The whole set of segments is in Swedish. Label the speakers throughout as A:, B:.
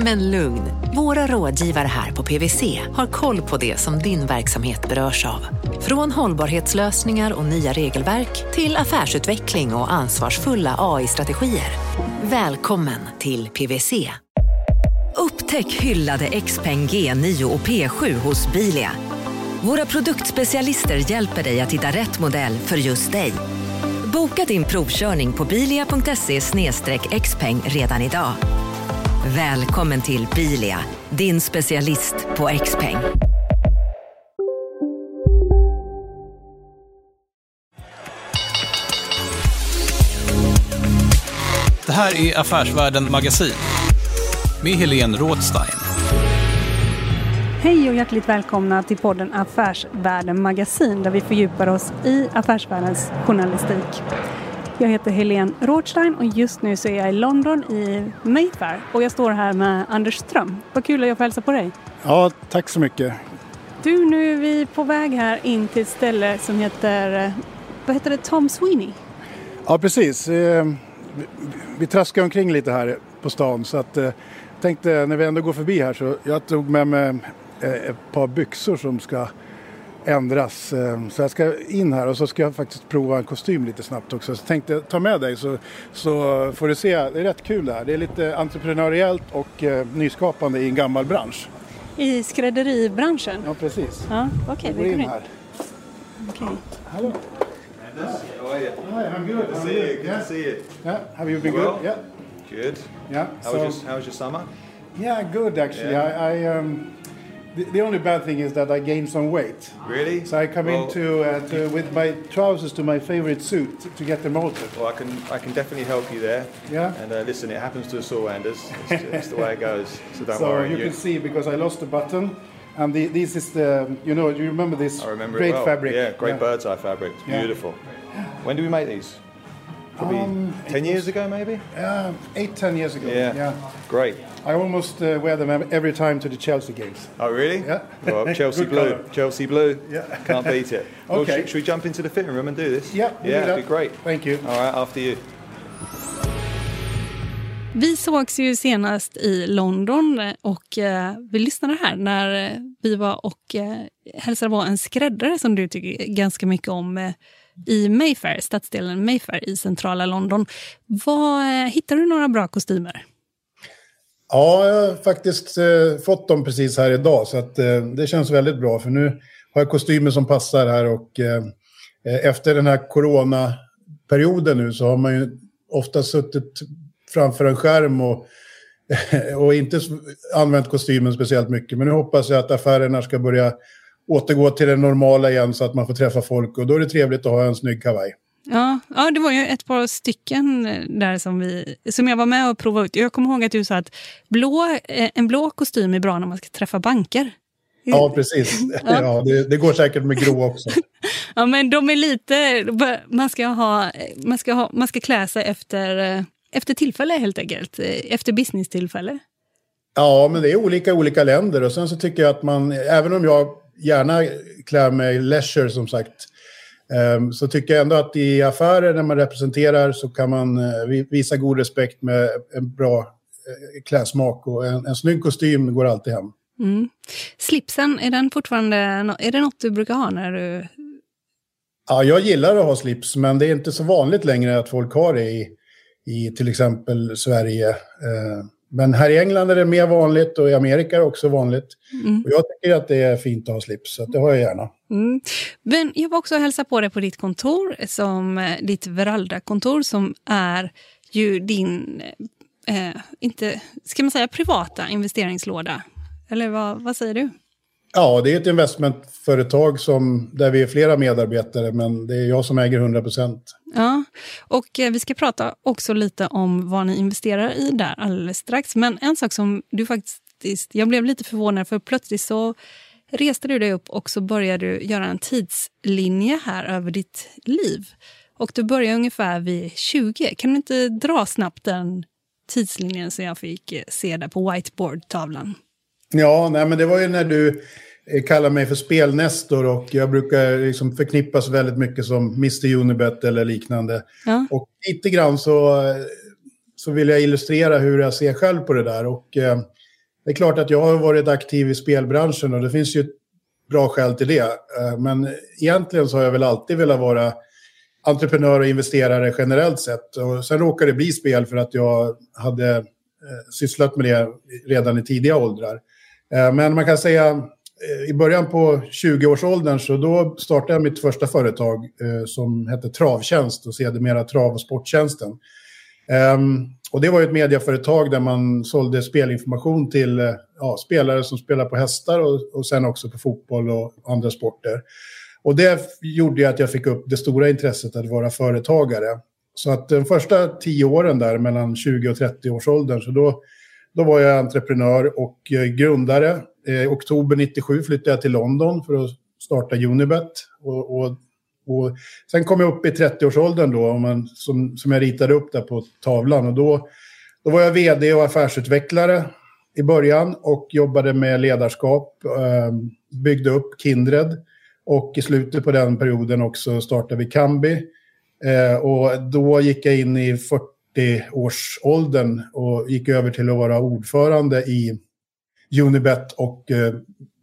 A: Men lugn, våra rådgivare här på PWC har koll på det som din verksamhet berörs av. Från hållbarhetslösningar och nya regelverk till affärsutveckling och ansvarsfulla AI-strategier. Välkommen till PWC.
B: Upptäck hyllade XPeng G9 och P7 hos Bilia. Våra produktspecialister hjälper dig att hitta rätt modell för just dig. Boka din provkörning på bilia.se xpeng redan idag. Välkommen till Bilia, din specialist på X-peng.
C: Det här är Affärsvärlden Magasin med Helene Rådstein.
D: Hej och hjärtligt välkomna till podden Affärsvärlden Magasin där vi fördjupar oss i affärsvärldens journalistik. Jag heter Helene Rothstein och just nu så är jag i London i Mayfair och jag står här med Anders Ström. Vad kul att jag får hälsa på dig.
E: Ja, tack så mycket.
D: Du, nu är vi på väg här in till ett ställe som heter, eh, vad heter det, Tom Sweeney?
E: Ja, precis. Eh, vi traskar omkring lite här på stan så att jag eh, tänkte när vi ändå går förbi här så jag tog med mig ett par byxor som ska ändras. Eh, så jag ska in här och så ska jag faktiskt prova en kostym lite snabbt också. Så tänkte ta med dig så, så får du se. Det är rätt kul det här. Det är lite entreprenöriellt och eh, nyskapande i en gammal bransch.
D: I skrädderibranschen?
E: Ja, precis.
D: Ja, Okej, okay, vi går in. Här.
E: Okay. Hallå. How are you? Hi, I'm good. Good to see you. Good yeah. to see you. Yeah. Have you been well? good? Yeah.
F: Good.
E: Yeah.
F: How, so, was your, how was your summer?
E: Yeah, good actually. Yeah. I, I um, the, the, only bad thing is that I gained some weight.
F: Really?
E: So I come well, into uh, to, with my trousers to my favorite suit to, to get them altered.
F: Well, I can I can definitely help you there.
E: Yeah.
F: And uh, listen, it happens to us all, Anders. It's, it's the way it goes. So don't
E: so
F: worry.
E: you, you can see because I lost a button. And the, this is the, you know, you remember this
F: I remember
E: great
F: well.
E: fabric?
F: Yeah, great yeah. bird's eye fabric. It's yeah. beautiful. When did we make these? Probably um, 10 years ago, maybe?
E: Uh, eight, ten years ago.
F: Yeah.
E: yeah.
F: Great.
E: I almost uh, wear them every time to the Chelsea games.
F: Oh, really?
E: Yeah.
F: Well, Chelsea blue.
E: Color.
F: Chelsea blue.
E: Yeah.
F: Can't beat it.
E: okay.
F: Well, should, should, we jump into the fitting room and do this?
E: Yeah.
F: We'll yeah, it'd be great.
E: Thank you.
F: All right, after you.
D: Vi sågs ju senast i London och eh, vi lyssnade här när vi var och eh, hälsade på en skräddare som du tycker ganska mycket om eh, i Mayfair, stadsdelen Mayfair i centrala London. Vad, eh, hittar du några bra kostymer?
E: Ja, jag har faktiskt eh, fått dem precis här idag så att, eh, det känns väldigt bra för nu har jag kostymer som passar här och eh, eh efter den här coronaperioden nu så har man ju ofta suttit framför en skärm och, och inte använt kostymen speciellt mycket. Men nu hoppas jag att affärerna ska börja återgå till det normala igen så att man får träffa folk och då är det trevligt att ha en snygg kavaj.
D: Ja, ja, det var ju ett par stycken där som, vi, som jag var med och provade ut. Jag kommer ihåg att du sa att blå, eh, en blå kostym är bra när man ska träffa banker.
E: Ja, precis. Ja. ja det, det, går säkert med grå också.
D: ja, men de är lite... Man ska, ha, man ska, ha, man ska klä sig efter, efter tillfälle helt enkelt. Efter business-tillfälle.
E: Ja, men det är olika olika länder. Och sen så tycker jag att man, även om jag gärna klär mig leisure som sagt, så tycker jag ändå att i affärer när man representerar så kan man eh, visa god respekt med en bra eh, klädsmak och en, en snygg kostym går alltid hem.
D: Mm. Slipsen, är den fortfarande, är det något du brukar ha när du...
E: Ja, jag gillar att ha slips, men det är inte så vanligt längre att folk har det i, i till exempel Sverige. Ehm, men här i England är det mer vanligt och i Amerika är det också vanligt. Mm. Och jag tycker att det är fint att ha slips, så det har jag gärna.
D: Mm. Men jag var också och hälsa på dig på ditt kontor, som, eh, ditt Veralda-kontor som är ju din, eh, inte, ska man säga privata investeringslåda? Eller vad, vad säger du?
E: Ja, det är ett investmentföretag som, där vi är flera medarbetare, men det är jag som äger 100 procent.
D: Ja, och eh, vi ska prata också lite om vad ni investerar i där alldeles strax. Men en sak som du faktiskt, jag blev lite förvånad för plötsligt så reste du dig upp och så började du göra en tidslinje här över ditt liv. Och du började ungefär vid 20. Kan du inte dra snabbt den tidslinjen som jag fick eh, se där på whiteboard-tavlan?
E: Ja, nej, men det var ju när du eh, kallade mig för spelnestor och jag brukar liksom förknippas väldigt mycket som Mr Unibet eller liknande.
D: Ja.
E: Och lite grann så, så vill jag illustrera hur jag ser själv på det där. Och eh, det är klart att jag har varit aktiv i spelbranschen och det finns ju bra skäl till det. Eh, men egentligen så har jag väl alltid velat vara entreprenör och investerare generellt sett. Och sen råkade det bli spel för att jag hade eh, Eh, sysslat med det redan i tidiga åldrar. Eh, men man kan säga eh, i början på 20-årsåldern så då startade jag mitt första företag som hette Travtjänst och sedermera Trav och Sporttjänsten. Ehm, och det var ju ett mediaföretag där man sålde spelinformation till ja, spelare som spelar på hästar och, och sen också på fotboll och andra sporter. Och det gjorde ju att jag fick upp det stora intresset att vara företagare. Så att de första tio åren där, mellan 20 och 30 års åldern, så då, då var jag entreprenör och eh, grundare. I oktober 97 flyttade jag till London för att starta Unibet. Och, och, och sen kom jag upp i 30-årsåldern då, om man, som, som jag ritade upp där på tavlan. Och då, då var jag vd och affärsutvecklare i början och jobbade med ledarskap, eh, byggde upp Kindred. Och i slutet på den perioden också startade vi Kambi. Eh, och då gick jag in i 40-årsåldern och gick över till att vara ordförande i Unibet och eh,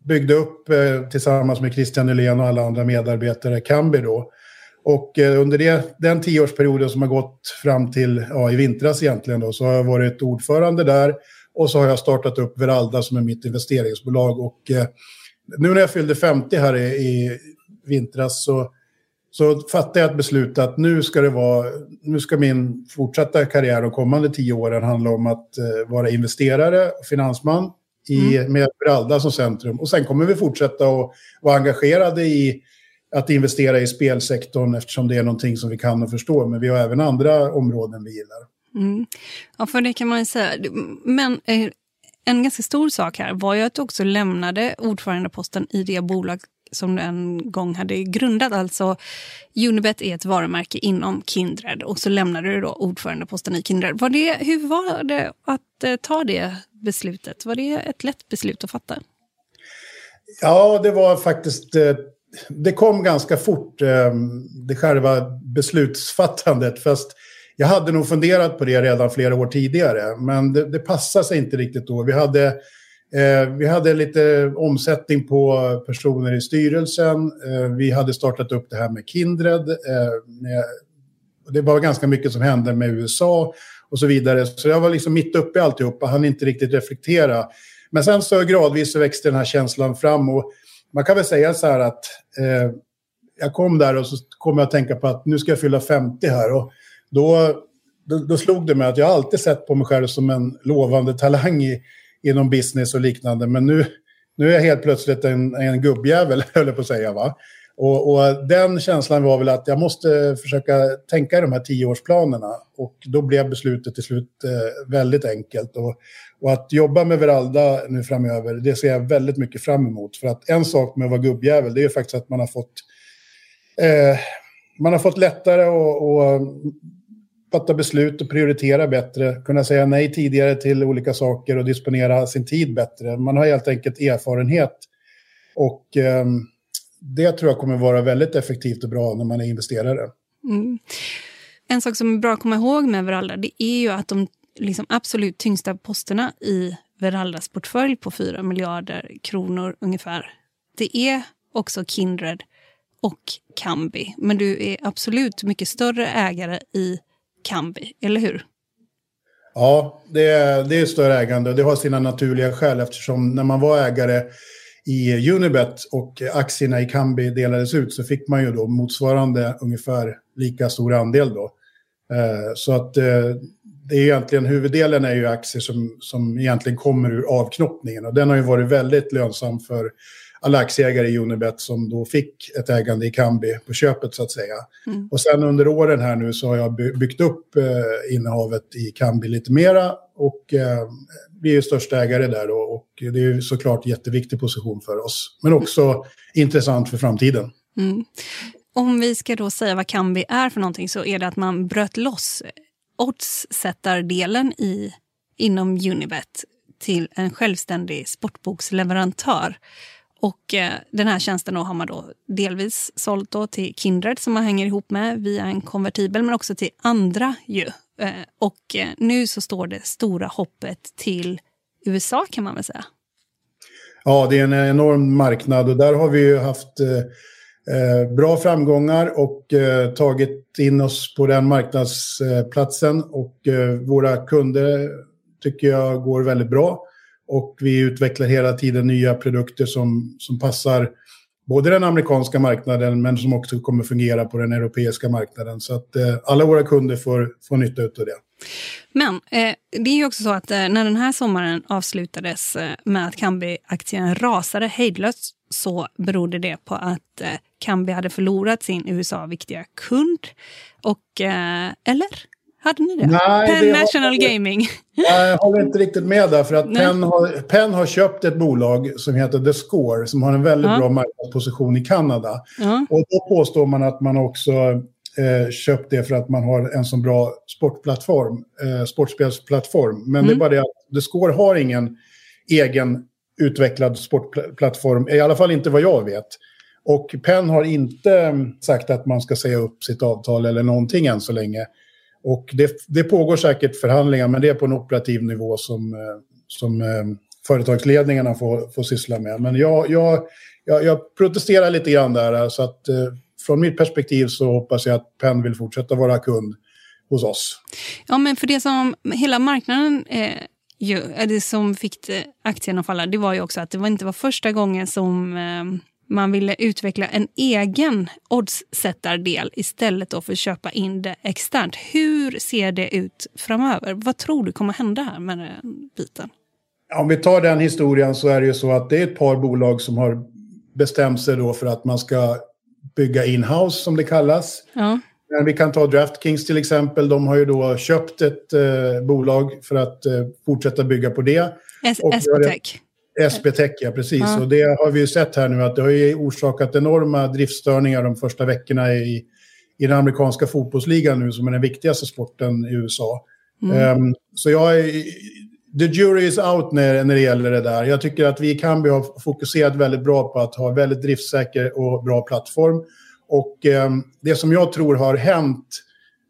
E: byggde upp eh, tillsammans med Christian Nylén och alla andra medarbetare Kambi då. Och eh, under det, den tioårsperioden som har gått fram till ja, i vintras egentligen då, så har jag varit ordförande där och så har jag startat upp Veralda som är mitt investeringsbolag. Och eh, nu när jag fyllde 50 här i, i vintras så, så fattade jag ett beslut att nu ska, det vara, nu ska min fortsatta karriär de kommande tio åren handla om att eh, vara investerare och finansman i, med Veralda som centrum. Och sen kommer vi fortsätta att vara engagerade i att investera i spelsektorn eftersom det är någonting som vi kan och förstår. Men vi har även andra områden vi gillar.
D: Mm. Ja, för det kan man ju säga. Men eh, en ganska stor sak här var ju att du också lämnade ordförandeposten i det bolag som du en gång hade grundat. Alltså Unibet är ett varumärke inom Kindred och så lämnade du då ordförandeposten i Kindred. Var det, hur var det att eh, ta det beslutet? Var det ett lätt beslut att fatta?
E: Ja, det var faktiskt... Eh, det kom ganska fort, ehm, det själva beslutsfattandet. Fast jag hade nog funderat på det redan flera år tidigare. Men det, det passade sig inte riktigt då. Vi hade, Eh, vi hade lite omsättning på personer i styrelsen. Eh, vi hade startat upp det här med Kindred. Eh, med, det var ganska mycket som hände med USA och så vidare. Så jag var liksom mitt uppe i alltihopa, han inte riktigt reflektera. Men sen så gradvis så växte den här känslan fram och man kan väl säga så här att eh, jag kom där och så kom jag att tänka på att nu ska jag fylla 50 här. Och då, då, då slog det mig att jag alltid sett på mig själv som en lovande talang i, inom business och liknande. Men nu, nu är jag helt plötsligt en, en gubbjävel, höll jag på att säga. Va? Och, och, den känslan var väl att jag måste försöka tänka i de här tioårsplanerna. Och då blev beslutet till slut eh, väldigt enkelt. Och, och, att jobba med Veralda nu framöver, det ser jag väldigt mycket fram emot. För att en sak med att vara gubbjävel, det är ju faktiskt att man har fått, eh, man har fått lättare att, att fatta beslut och prioritera bättre. Kunna säga nej tidigare till olika saker och disponera sin tid bättre. Man har helt enkelt erfarenhet. Och... Eh, det tror jag kommer vara väldigt effektivt och bra när man är investerare.
D: Mm. En sak som är bra att komma ihåg med Veralda det är ju att de liksom absolut tyngsta posterna i Veraldas portfölj på 4 miljarder kronor ungefär. Det är också Kindred och Kambi. Men du är absolut mycket större ägare i Kambi, eller hur?
E: Ja, det är, det är större ägande och det har sina naturliga skäl eftersom när man var ägare i Unibet och aktierna i Kambi delades ut så fick man ju då motsvarande ungefär lika stor andel då. Eh, så att eh, det är egentligen huvuddelen är ju aktier som, som egentligen kommer ur avknoppningen och den har ju varit väldigt lönsam för alla aktieägare i Unibet som då fick ett ägande i Kambi på köpet så att säga. Och sen under åren här nu så har jag by- byggt upp eh, innehavet i Kambi lite mera och eh, vi är ju största ägare där då, och det är ju såklart jätteviktig position för oss. Men också intressant för framtiden.
D: Om vi ska då säga vad Kambi är för någonting så är det att man bröt loss oddssättardelen i, inom Unibet till en självständig sportboksleverantör. Och eh, den här tjänsten då har man då delvis sålt då till Kindred som man hänger ihop med via en konvertibel men också till andra ju. Eh, och eh, nu så står det stora hoppet till USA kan man väl säga.
E: Ja, det är en enorm marknad och där har vi ju haft eh, eh, bra framgångar och eh, tagit in oss på den marknadsplatsen. Och våra kunder tycker jag går väldigt bra. Och vi utvecklar hela tiden nya produkter som, som passar både den amerikanska marknaden men som också kommer fungera på den europeiska marknaden. Så att eh, alla våra kunder får, får nytta av det.
D: Men eh, det är ju också så att eh, när den här sommaren avslutades eh, med att Kambi-aktien rasade hejdlöst så berodde det på att eh, Kambi hade förlorat sin USA-viktiga kund. Och, eh, eller? Hade ni det?
E: Nej,
D: Penn
E: det
D: National Gaming.
E: Jag håller inte riktigt med där, för att
D: Nej.
E: Penn har, Penn har köpt ett bolag som heter The Score, som har en väldigt
D: Ja.
E: bra marknadsposition i Kanada.
D: Ja.
E: Och då påstår man att man också eh, köpt det för att man har en så bra sportplattform, eh, sportspelsplattform. Men
D: Mm.
E: det är bara det att The Score har ingen egen utvecklad sportplattform, i alla fall inte vad jag vet. Och Penn har inte mm, sagt att man ska säga upp sitt avtal eller någonting än så länge. Och det, det pågår säkert förhandlingar, men det är på en operativ nivå som, eh, som eh, företagsledningarna får, får syssla med. Men jag, jag, jag, jag protesterar lite grann där, så att eh, från mitt perspektiv så hoppas jag att Penn vill fortsätta vara kund hos oss.
D: Ja, men för det som hela marknaden eh, ju, det som fick aktien att falla, det var ju också att det var inte var första gången som eh, man ville utveckla en egen oddssättardel istället för att köpa in det externt. Hur ser det ut framöver? Vad tror du kommer hända här med den biten?
E: Om vi tar den historien så är det ju så att det är ett par bolag som har bestämt sig då för att man ska bygga in-house som det kallas.
D: Ja.
E: Men vi kan ta DraftKings till exempel. De har ju då köpt ett eh, bolag för att eh, fortsätta bygga på det.
D: S- SBTech.
E: SBTech, ja precis.
D: Ja.
E: Och det har vi ju sett här nu att det har ju orsakat enorma driftstörningar de första veckorna i, i den amerikanska fotbollsligan nu som är den viktigaste sporten i USA. Ehm, så jag är, the jury is out när, när det gäller det där. Jag tycker att vi i Kambi har fokuserat väldigt bra på att ha väldigt driftsäker och bra plattform. Och ehm, det som jag tror har hänt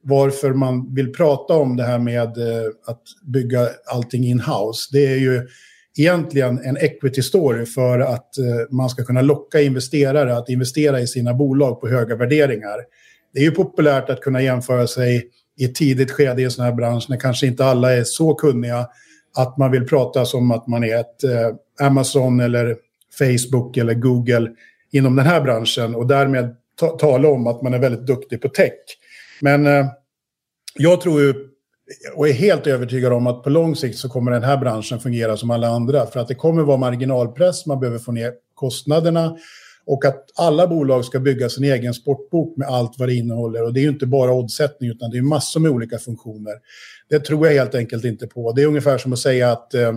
E: varför man vill prata om det här med eh, att bygga allting in-house, det är ju egentligen en equity story för att eh, man ska kunna locka investerare att investera i sina bolag på höga värderingar. Det är ju populärt att kunna jämföra sig i ett tidigt skede i en sån här bransch när kanske inte alla är så kunniga att man vill prata som att man är ett eh, Amazon eller Facebook eller Google inom den här branschen och därmed ta- tala om att man är väldigt duktig på tech. Men eh, jag tror ju och är helt övertygad om att på lång sikt så kommer den här branschen fungera som alla andra. För att det kommer vara marginalpress, man behöver få ner kostnaderna. Och att alla bolag ska bygga sin egen sportbok med allt vad det innehåller. Och det är ju inte bara oddsättning utan det är massor med olika funktioner. Det tror jag helt enkelt inte på. Det är ungefär som att säga att, eh,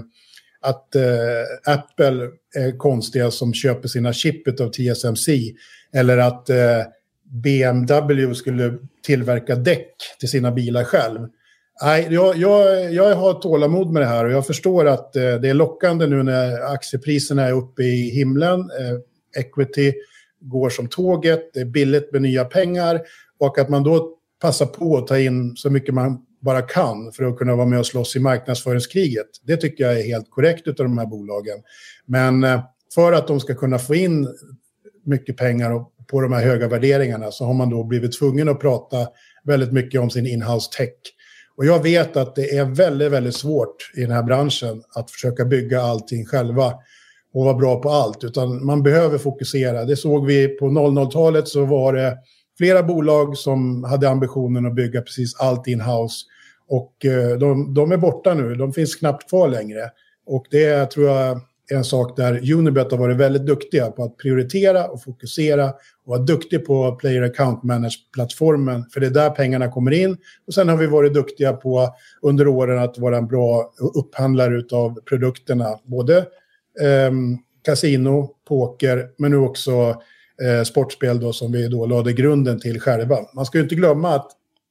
E: att eh, Apple är konstiga som köper sina chip av TSMC. Eller att eh, BMW skulle tillverka däck till sina bilar själv. Nej, jag, jag, jag har tålamod med det här och jag förstår att eh, det är lockande nu när aktiepriserna är uppe i himlen. Eh, equity går som tåget, det är billigt med nya pengar och att man då passar på att ta in så mycket man bara kan för att kunna vara med och slåss i marknadsföringskriget. Det tycker jag är helt korrekt av de här bolagen. Men eh, för att de ska kunna få in mycket pengar och på de här höga värderingarna så har man då blivit tvungen att prata väldigt mycket om sin inhouse tech. Och jag vet att det är väldigt, väldigt svårt i den här branschen att försöka bygga allting själva och vara bra på allt, utan man behöver fokusera. Det såg vi på 00-talet så var det flera bolag som hade ambitionen att bygga precis allt in-house och eh, de, de är borta nu, de finns knappt kvar längre. Och det tror jag en sak där Unibet har varit väldigt duktiga på att prioritera och fokusera och vara duktig på Player Account Manage-plattformen, för det är där pengarna kommer in. Och sen har vi varit duktiga på under åren att vara en bra upphandlare av produkterna, både eh, kasino, poker, men nu också eh, sportspel då, som vi då lade grunden till själva. Man ska ju inte glömma att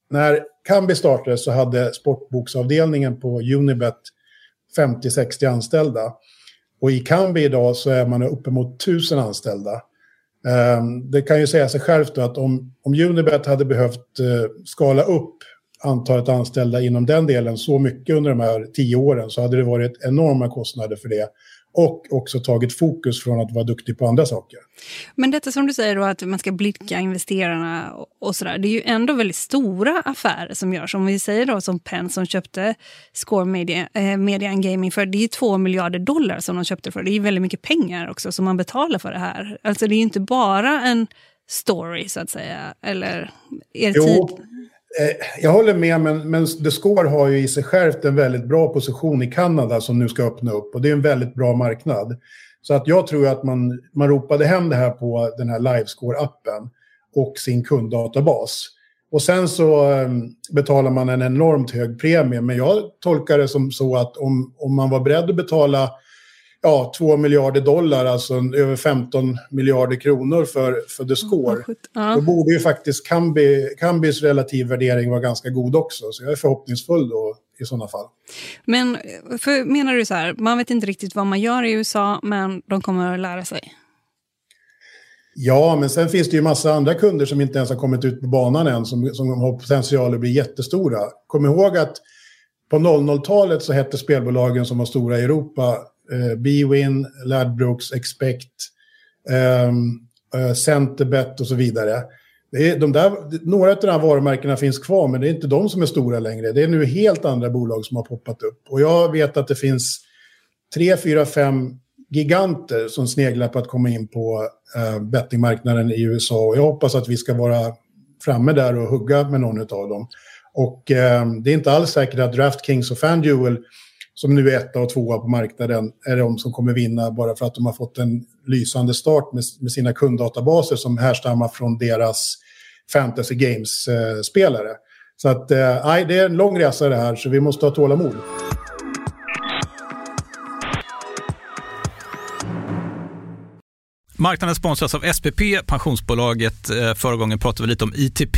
E: när Kambi startade så hade sportboksavdelningen på Unibet 50-60 anställda. Och i Kambi idag så är man uppemot tusen anställda. Ehm, det kan ju säga sig självt då att om, om Unibet hade behövt eh, skala upp antalet anställda inom den delen så mycket under de här tio åren så hade det varit enorma kostnader för det och också tagit fokus från att vara duktig på andra saker.
D: Men detta som du säger då att man ska blicka investerarna och sådär, det är ju ändå väldigt stora affärer som görs. Om vi säger då som Penn som köpte Score Media, eh, Media and Gaming för, det är ju två miljarder dollar som de köpte för. Det är ju väldigt mycket pengar också som man betalar för det här. Alltså det är ju inte bara en story så att säga, eller er
E: jo.
D: tid.
E: Eh, jag håller med, men, men The Score har ju i sig självt en väldigt bra position i Kanada som nu ska öppna upp. Och det är en väldigt bra marknad. Så att jag tror att man, man ropade hem det här på den här Livescore-appen och sin kunddatabas. Och sen så um, betalar man en enormt hög premie. Men jag tolkar det som så att om, om man var beredd att betala ja, 2 miljarder dollar, alltså över 15 miljarder kronor för, för The Score. Ja. Då borde ju faktiskt Kambi, Kambis relativ värdering vara ganska god också. Så jag är förhoppningsfull då i sådana fall.
D: Men för, menar du så här, man vet inte riktigt vad man gör i USA, men de kommer att lära sig?
E: Ja, men sen finns det ju massa andra kunder som inte ens har kommit ut på banan än, som, som har potential att bli jättestora. Kom ihåg att på 00-talet så hette spelbolagen som var stora i Europa eh, Bwin, Ladbrokes, Expect, ehm, eh, Centerbet och så vidare. Det är de där, några av de här varumärkena finns kvar, men det är inte de som är stora längre. Det är nu helt andra bolag som har poppat upp. Och jag vet att det finns tre, fyra, fem giganter som sneglar på att komma in på eh, bettingmarknaden i USA. Och jag hoppas att vi ska vara framme där och hugga med någon av dem. Och eh, det är inte alls säkert att DraftKings och FanDuel som nu är etta och tvåa på marknaden, är de som kommer vinna bara för att de har fått en lysande start med, med sina kunddatabaser som härstammar från deras fantasy games-spelare. Eh, så att, eh, det är en lång resa det här, så vi måste ha tålamod.
C: Marknaden sponsras av SPP, pensionsbolaget. Eh, förra gången pratade vi lite om ITP.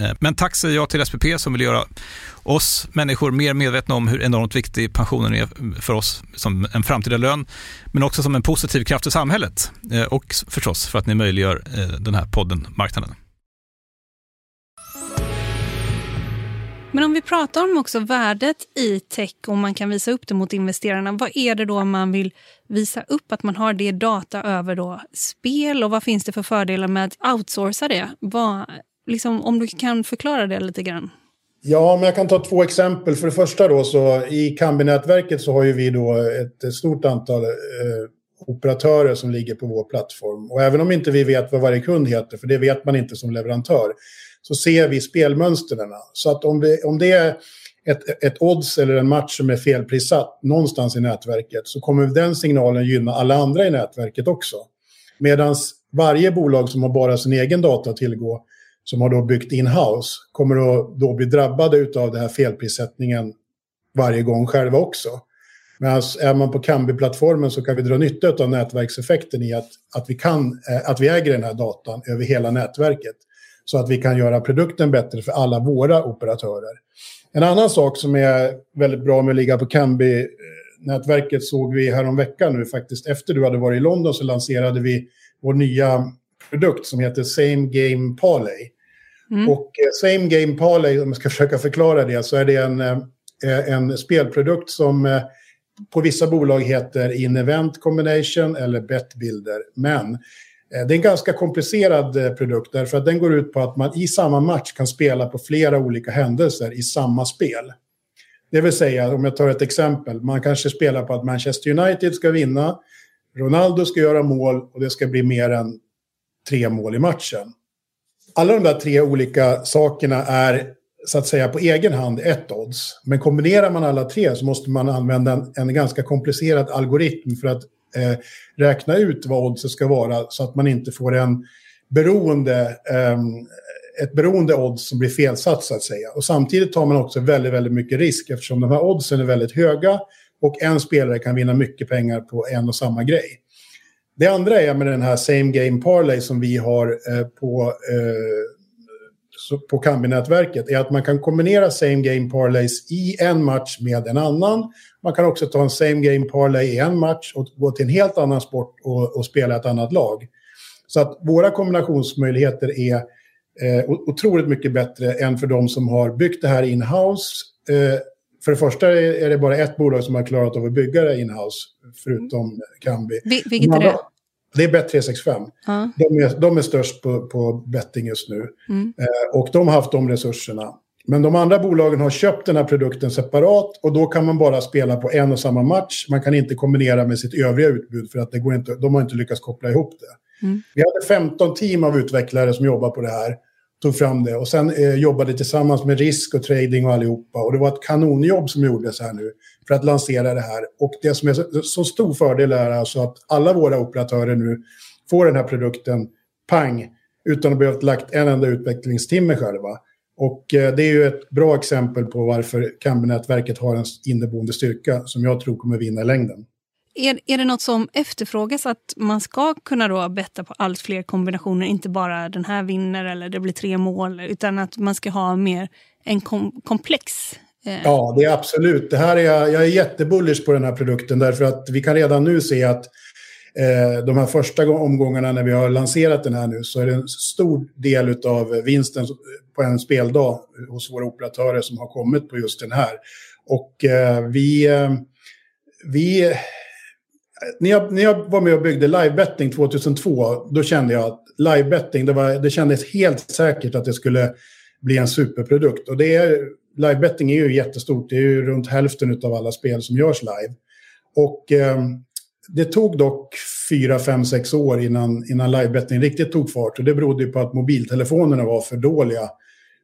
C: Eh, men tack säger jag till SPP som vill göra oss människor mer medvetna om hur enormt viktig pensionen är för oss som en framtida lön, men också som en positiv kraft i samhället eh, och förstås för att ni möjliggör eh, den här podden Marknaden.
D: Men om vi pratar om också värdet i tech och man kan visa upp det mot investerarna. Vad är det då man vill visa upp att man har det data över då spel och vad finns det för fördelar med att outsourca det? Vad, liksom, om du kan förklara det lite grann.
E: Ja, men jag kan ta två exempel. För det första då så i Kambi-nätverket så har ju vi då ett stort antal eh, operatörer som ligger på vår plattform. Och även om inte vi vet vad varje kund heter, för det vet man inte som leverantör, så ser vi spelmönstren. Så att om, vi, om det är ett, ett odds eller en match som är felprissatt någonstans i nätverket så kommer den signalen gynna alla andra i nätverket också. Medan varje bolag som har bara sin egen data att tillgå, som har då byggt in-house, kommer att då bli drabbade av den här felprissättningen varje gång själva också. Medan alltså, är man på Kambi-plattformen så kan vi dra nytta av nätverkseffekten i att, att, vi kan, eh, att vi äger den här datan över hela nätverket. Så att vi kan göra produkten bättre för alla våra operatörer. En annan sak som är väldigt bra med att ligga på Kambi-nätverket såg vi häromveckan nu faktiskt. Efter du hade varit i London så lanserade vi vår nya produkt som heter Same Game Parlay. Mm. Och eh, Same Game Parlay, om jag ska försöka förklara det, så är det en, eh, en spelprodukt som eh, på vissa bolag heter In-Event Combination eller Bet Builder. Men eh, det är en ganska komplicerad eh, produkt därför att den går ut på att man i samma match kan spela på flera olika händelser i samma spel. Det vill säga, om jag tar ett exempel, man kanske spelar på att Manchester United ska vinna, Ronaldo ska göra mål och det ska bli mer än tre mål i matchen. Alla de där tre olika sakerna är så att säga på egen hand ett odds. Men kombinerar man alla tre så måste man använda en, en ganska komplicerad algoritm för att eh, räkna ut vad oddset ska vara så att man inte får en beroende, eh, ett beroende odds som blir felsatt så att säga. Och samtidigt tar man också väldigt, väldigt mycket risk eftersom de här oddsen är väldigt höga och en spelare kan vinna mycket pengar på en och samma grej. Det andra är med den här same game parlay som vi har eh, på eh, på Kambi-nätverket är att man kan kombinera same game parlays i en match med en annan. Man kan också ta en same game parlay i en match och gå till en helt annan sport och, och spela ett annat lag. Så att våra kombinationsmöjligheter är eh, otroligt mycket bättre än för de som har byggt det här in-house. Eh, för det första är det bara ett bolag som har klarat av att bygga det in-house, förutom Kambi.
D: Vil vilket är det?
E: Det är Bet365. Ja. De, är, de är störst på, på betting just nu. Mm. Eh, och de har haft de resurserna. Men de andra bolagen har köpt den här produkten separat och då kan man bara spela på en och samma match. Man kan inte kombinera med sitt övriga utbud för att det går inte, de har inte lyckats koppla ihop det. Mm. Vi hade 15 team av utvecklare som jobbar på det här tog fram det och sen eh, jobbade tillsammans med risk och trading och allihopa. Och det var ett kanonjobb som gjordes här nu för att lansera det här. Och det som är så, så stor fördel är alltså att alla våra operatörer nu får den här produkten pang utan att behöva lagt en enda utvecklingstimme själva. Och eh, det är ju ett bra exempel på varför kambinätverket har en inneboende styrka som jag tror kommer vinna i längden.
D: Är, är det något som efterfrågas att man ska kunna då betta på allt fler kombinationer, inte bara den här vinner eller det blir tre mål, utan att man ska ha mer en kom, komplex
E: eh... Ja, det är absolut. Det här är, jag är jättebullish på den här produkten därför att vi kan redan nu se att eh, de här första omgångarna när vi har lanserat den här nu så är det en stor del av vinsten på en speldag hos våra operatörer som har kommit på just den här. Och eh, vi, eh, vi när jag, när jag var med och byggde livebetting 2002, då kände jag att livebetting, det, det kändes helt säkert att det skulle bli en superprodukt. Och det är, livebetting är ju jättestort, det är ju runt hälften av alla spel som görs live. Och eh, det tog dock fyra, fem, sex år innan, innan livebetting riktigt tog fart. Och det berodde ju på att mobiltelefonerna var för dåliga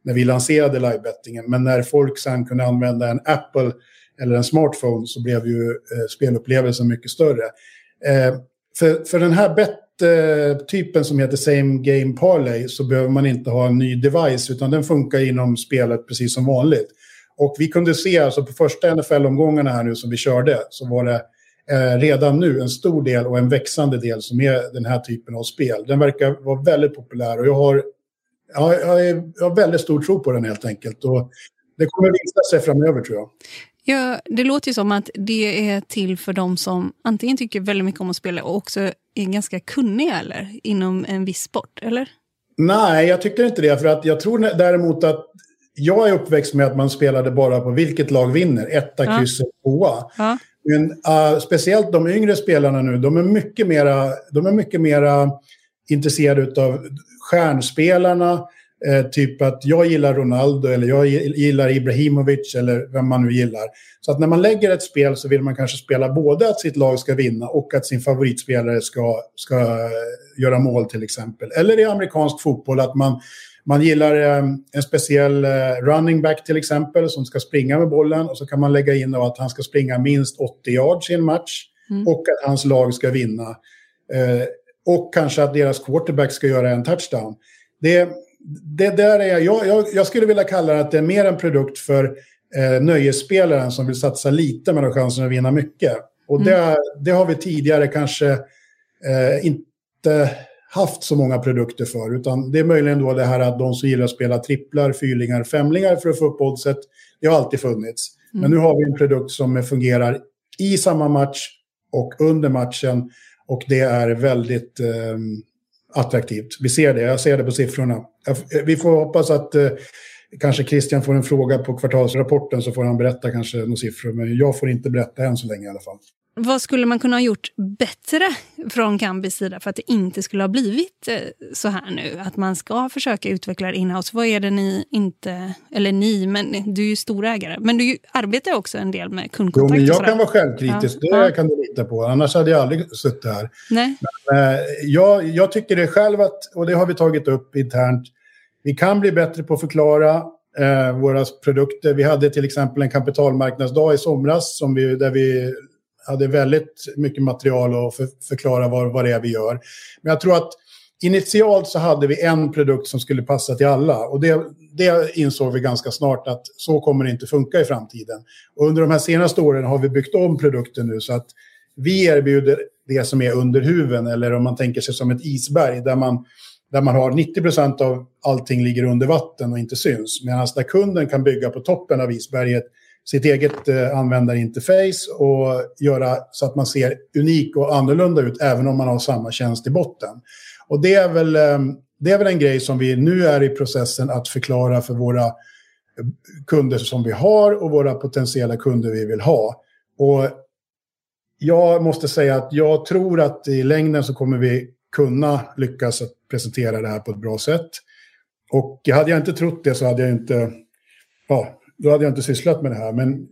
E: när vi lanserade livebettingen. Men när folk sen kunde använda en Apple eller en smartphone så blev ju eh, spelupplevelsen mycket större. Eh, för, för den här bet-typen eh, som heter Same Game Parlay så behöver man inte ha en ny device utan den funkar inom spelet precis som vanligt. Och vi kunde se alltså på första NFL-omgångarna här nu som vi körde så var det eh, redan nu en stor del och en växande del som är den här typen av spel. Den verkar vara väldigt populär och jag har, ja, jag, är, jag har väldigt stor tro på den helt enkelt. Och det kommer visa sig framöver tror jag.
D: Ja, det låter ju som att det är till för de som antingen tycker väldigt mycket om att spela och också är ganska kunniga eller, inom en viss sport, eller?
E: Nej, jag tycker inte det. För att jag tror däremot att jag är uppväxt med att man spelade bara på vilket lag vinner, etta,
D: Ja.
E: kryss, tvåa.
D: Ja.
E: Men uh, speciellt de yngre spelarna nu, de är mycket mera, de är mycket mera intresserade av stjärnspelarna. Eh, typ att jag gillar Ronaldo eller jag gillar Ibrahimovic eller vem man nu gillar. Så att när man lägger ett spel så vill man kanske spela både att sitt lag ska vinna och att sin favoritspelare ska, ska göra mål till exempel. Eller i amerikansk fotboll att man, man gillar eh, en speciell eh, running back till exempel som ska springa med bollen och så kan man lägga in att han ska springa minst 80 yards i en match och att hans lag ska vinna. Eh, och kanske att deras quarterback ska göra en touchdown. Det, det där är, jag, jag, jag skulle vilja kalla det att det är mer en produkt för eh, nöjesspelaren som vill satsa lite men har chansen att vinna mycket. Och det, det har vi tidigare kanske eh, inte haft så många produkter för. Utan det är möjligen då det här att de som gillar att spela tripplar, fyrlingar, femlingar för att få upp oddset. Det har alltid funnits. Men nu har vi en produkt som fungerar i samma match och under matchen. Och det är väldigt eh, attraktivt. Vi ser det, jag ser det på siffrorna. Eh, vi får hoppas att eh, kanske Christian får en fråga på kvartalsrapporten så får han berätta kanske några siffror. Men jag får inte berätta än så länge i alla fall.
D: Vad skulle man kunna ha gjort bättre från Kambis sida för att det inte skulle ha blivit eh, så här nu? Att man ska försöka utveckla det inhouse. Vad är det ni inte, eller ni, men du är ju storägare. Men du arbetar också en del med
E: Jo,
D: kundkontakt
E: men
D: och
E: jag kan vara självkritisk,
D: Ja.
E: det
D: Ja.
E: kan du lita på. Annars hade jag aldrig suttit här.
D: Nej.
E: Eh, jag, jag tycker det själv att, och det har vi tagit upp internt, vi kan bli bättre på att förklara eh, våra produkter. Vi hade till exempel en kapitalmarknadsdag i somras som vi, där vi hade väldigt mycket material att för, förklara vad, vad det är vi gör. Men jag tror att initialt så hade vi en produkt som skulle passa till alla. Och det, det insåg vi ganska snart att så kommer det inte funka i framtiden. Och under de här senaste åren har vi byggt om produkten nu så att vi erbjuder det som är under huven eller om man tänker sig som ett isberg där man, där man har 90 procent av allting ligger under vatten och inte syns. Medan där kunden kan bygga på toppen av isberget sitt eget eh, användarinterface och göra så att man ser unik och annorlunda ut även om man har samma tjänst i botten. Och det är väl, eh, det är väl en grej som vi nu är i processen att förklara för våra eh, kunder som vi har och våra potentiella kunder vi vill ha. Och jag måste säga att jag tror att i längden så kommer vi kunna lyckas att presentera det här på ett bra sätt. Och hade jag inte trott det så hade jag inte, ja, då hade jag inte sysslat med det här. Men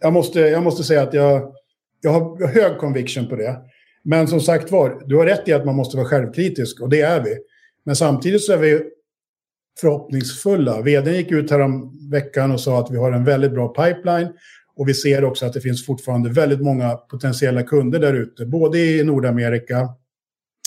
E: jag måste, jag måste säga att jag, jag har hög conviction på det. Men som sagt var, du har rätt i att man måste vara självkritisk och det är vi. Men samtidigt så är vi förhoppningsfulla. Vdn gick ut här veckan och sa att vi har en väldigt bra pipeline. Och vi ser också att det finns fortfarande väldigt många potentiella kunder där ute. Både i Nordamerika,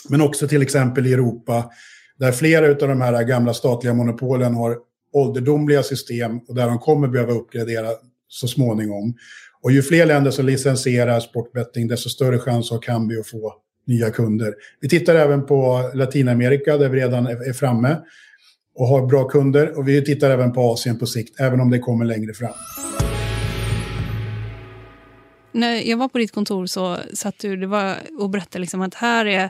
E: men också till exempel i Europa. Där flera av de här gamla statliga monopolen har ålderdomliga system och där de kommer behöva uppgradera så småningom. Och ju fler länder som licensierar sportbetting, desto större chans har Kambi att få nya kunder. Vi tittar även på Latinamerika där vi redan är framme och har bra kunder. Och vi tittar även på Asien på sikt, även om det kommer längre fram.
D: När jag var på ditt kontor så satt du det var, och berättade liksom att här är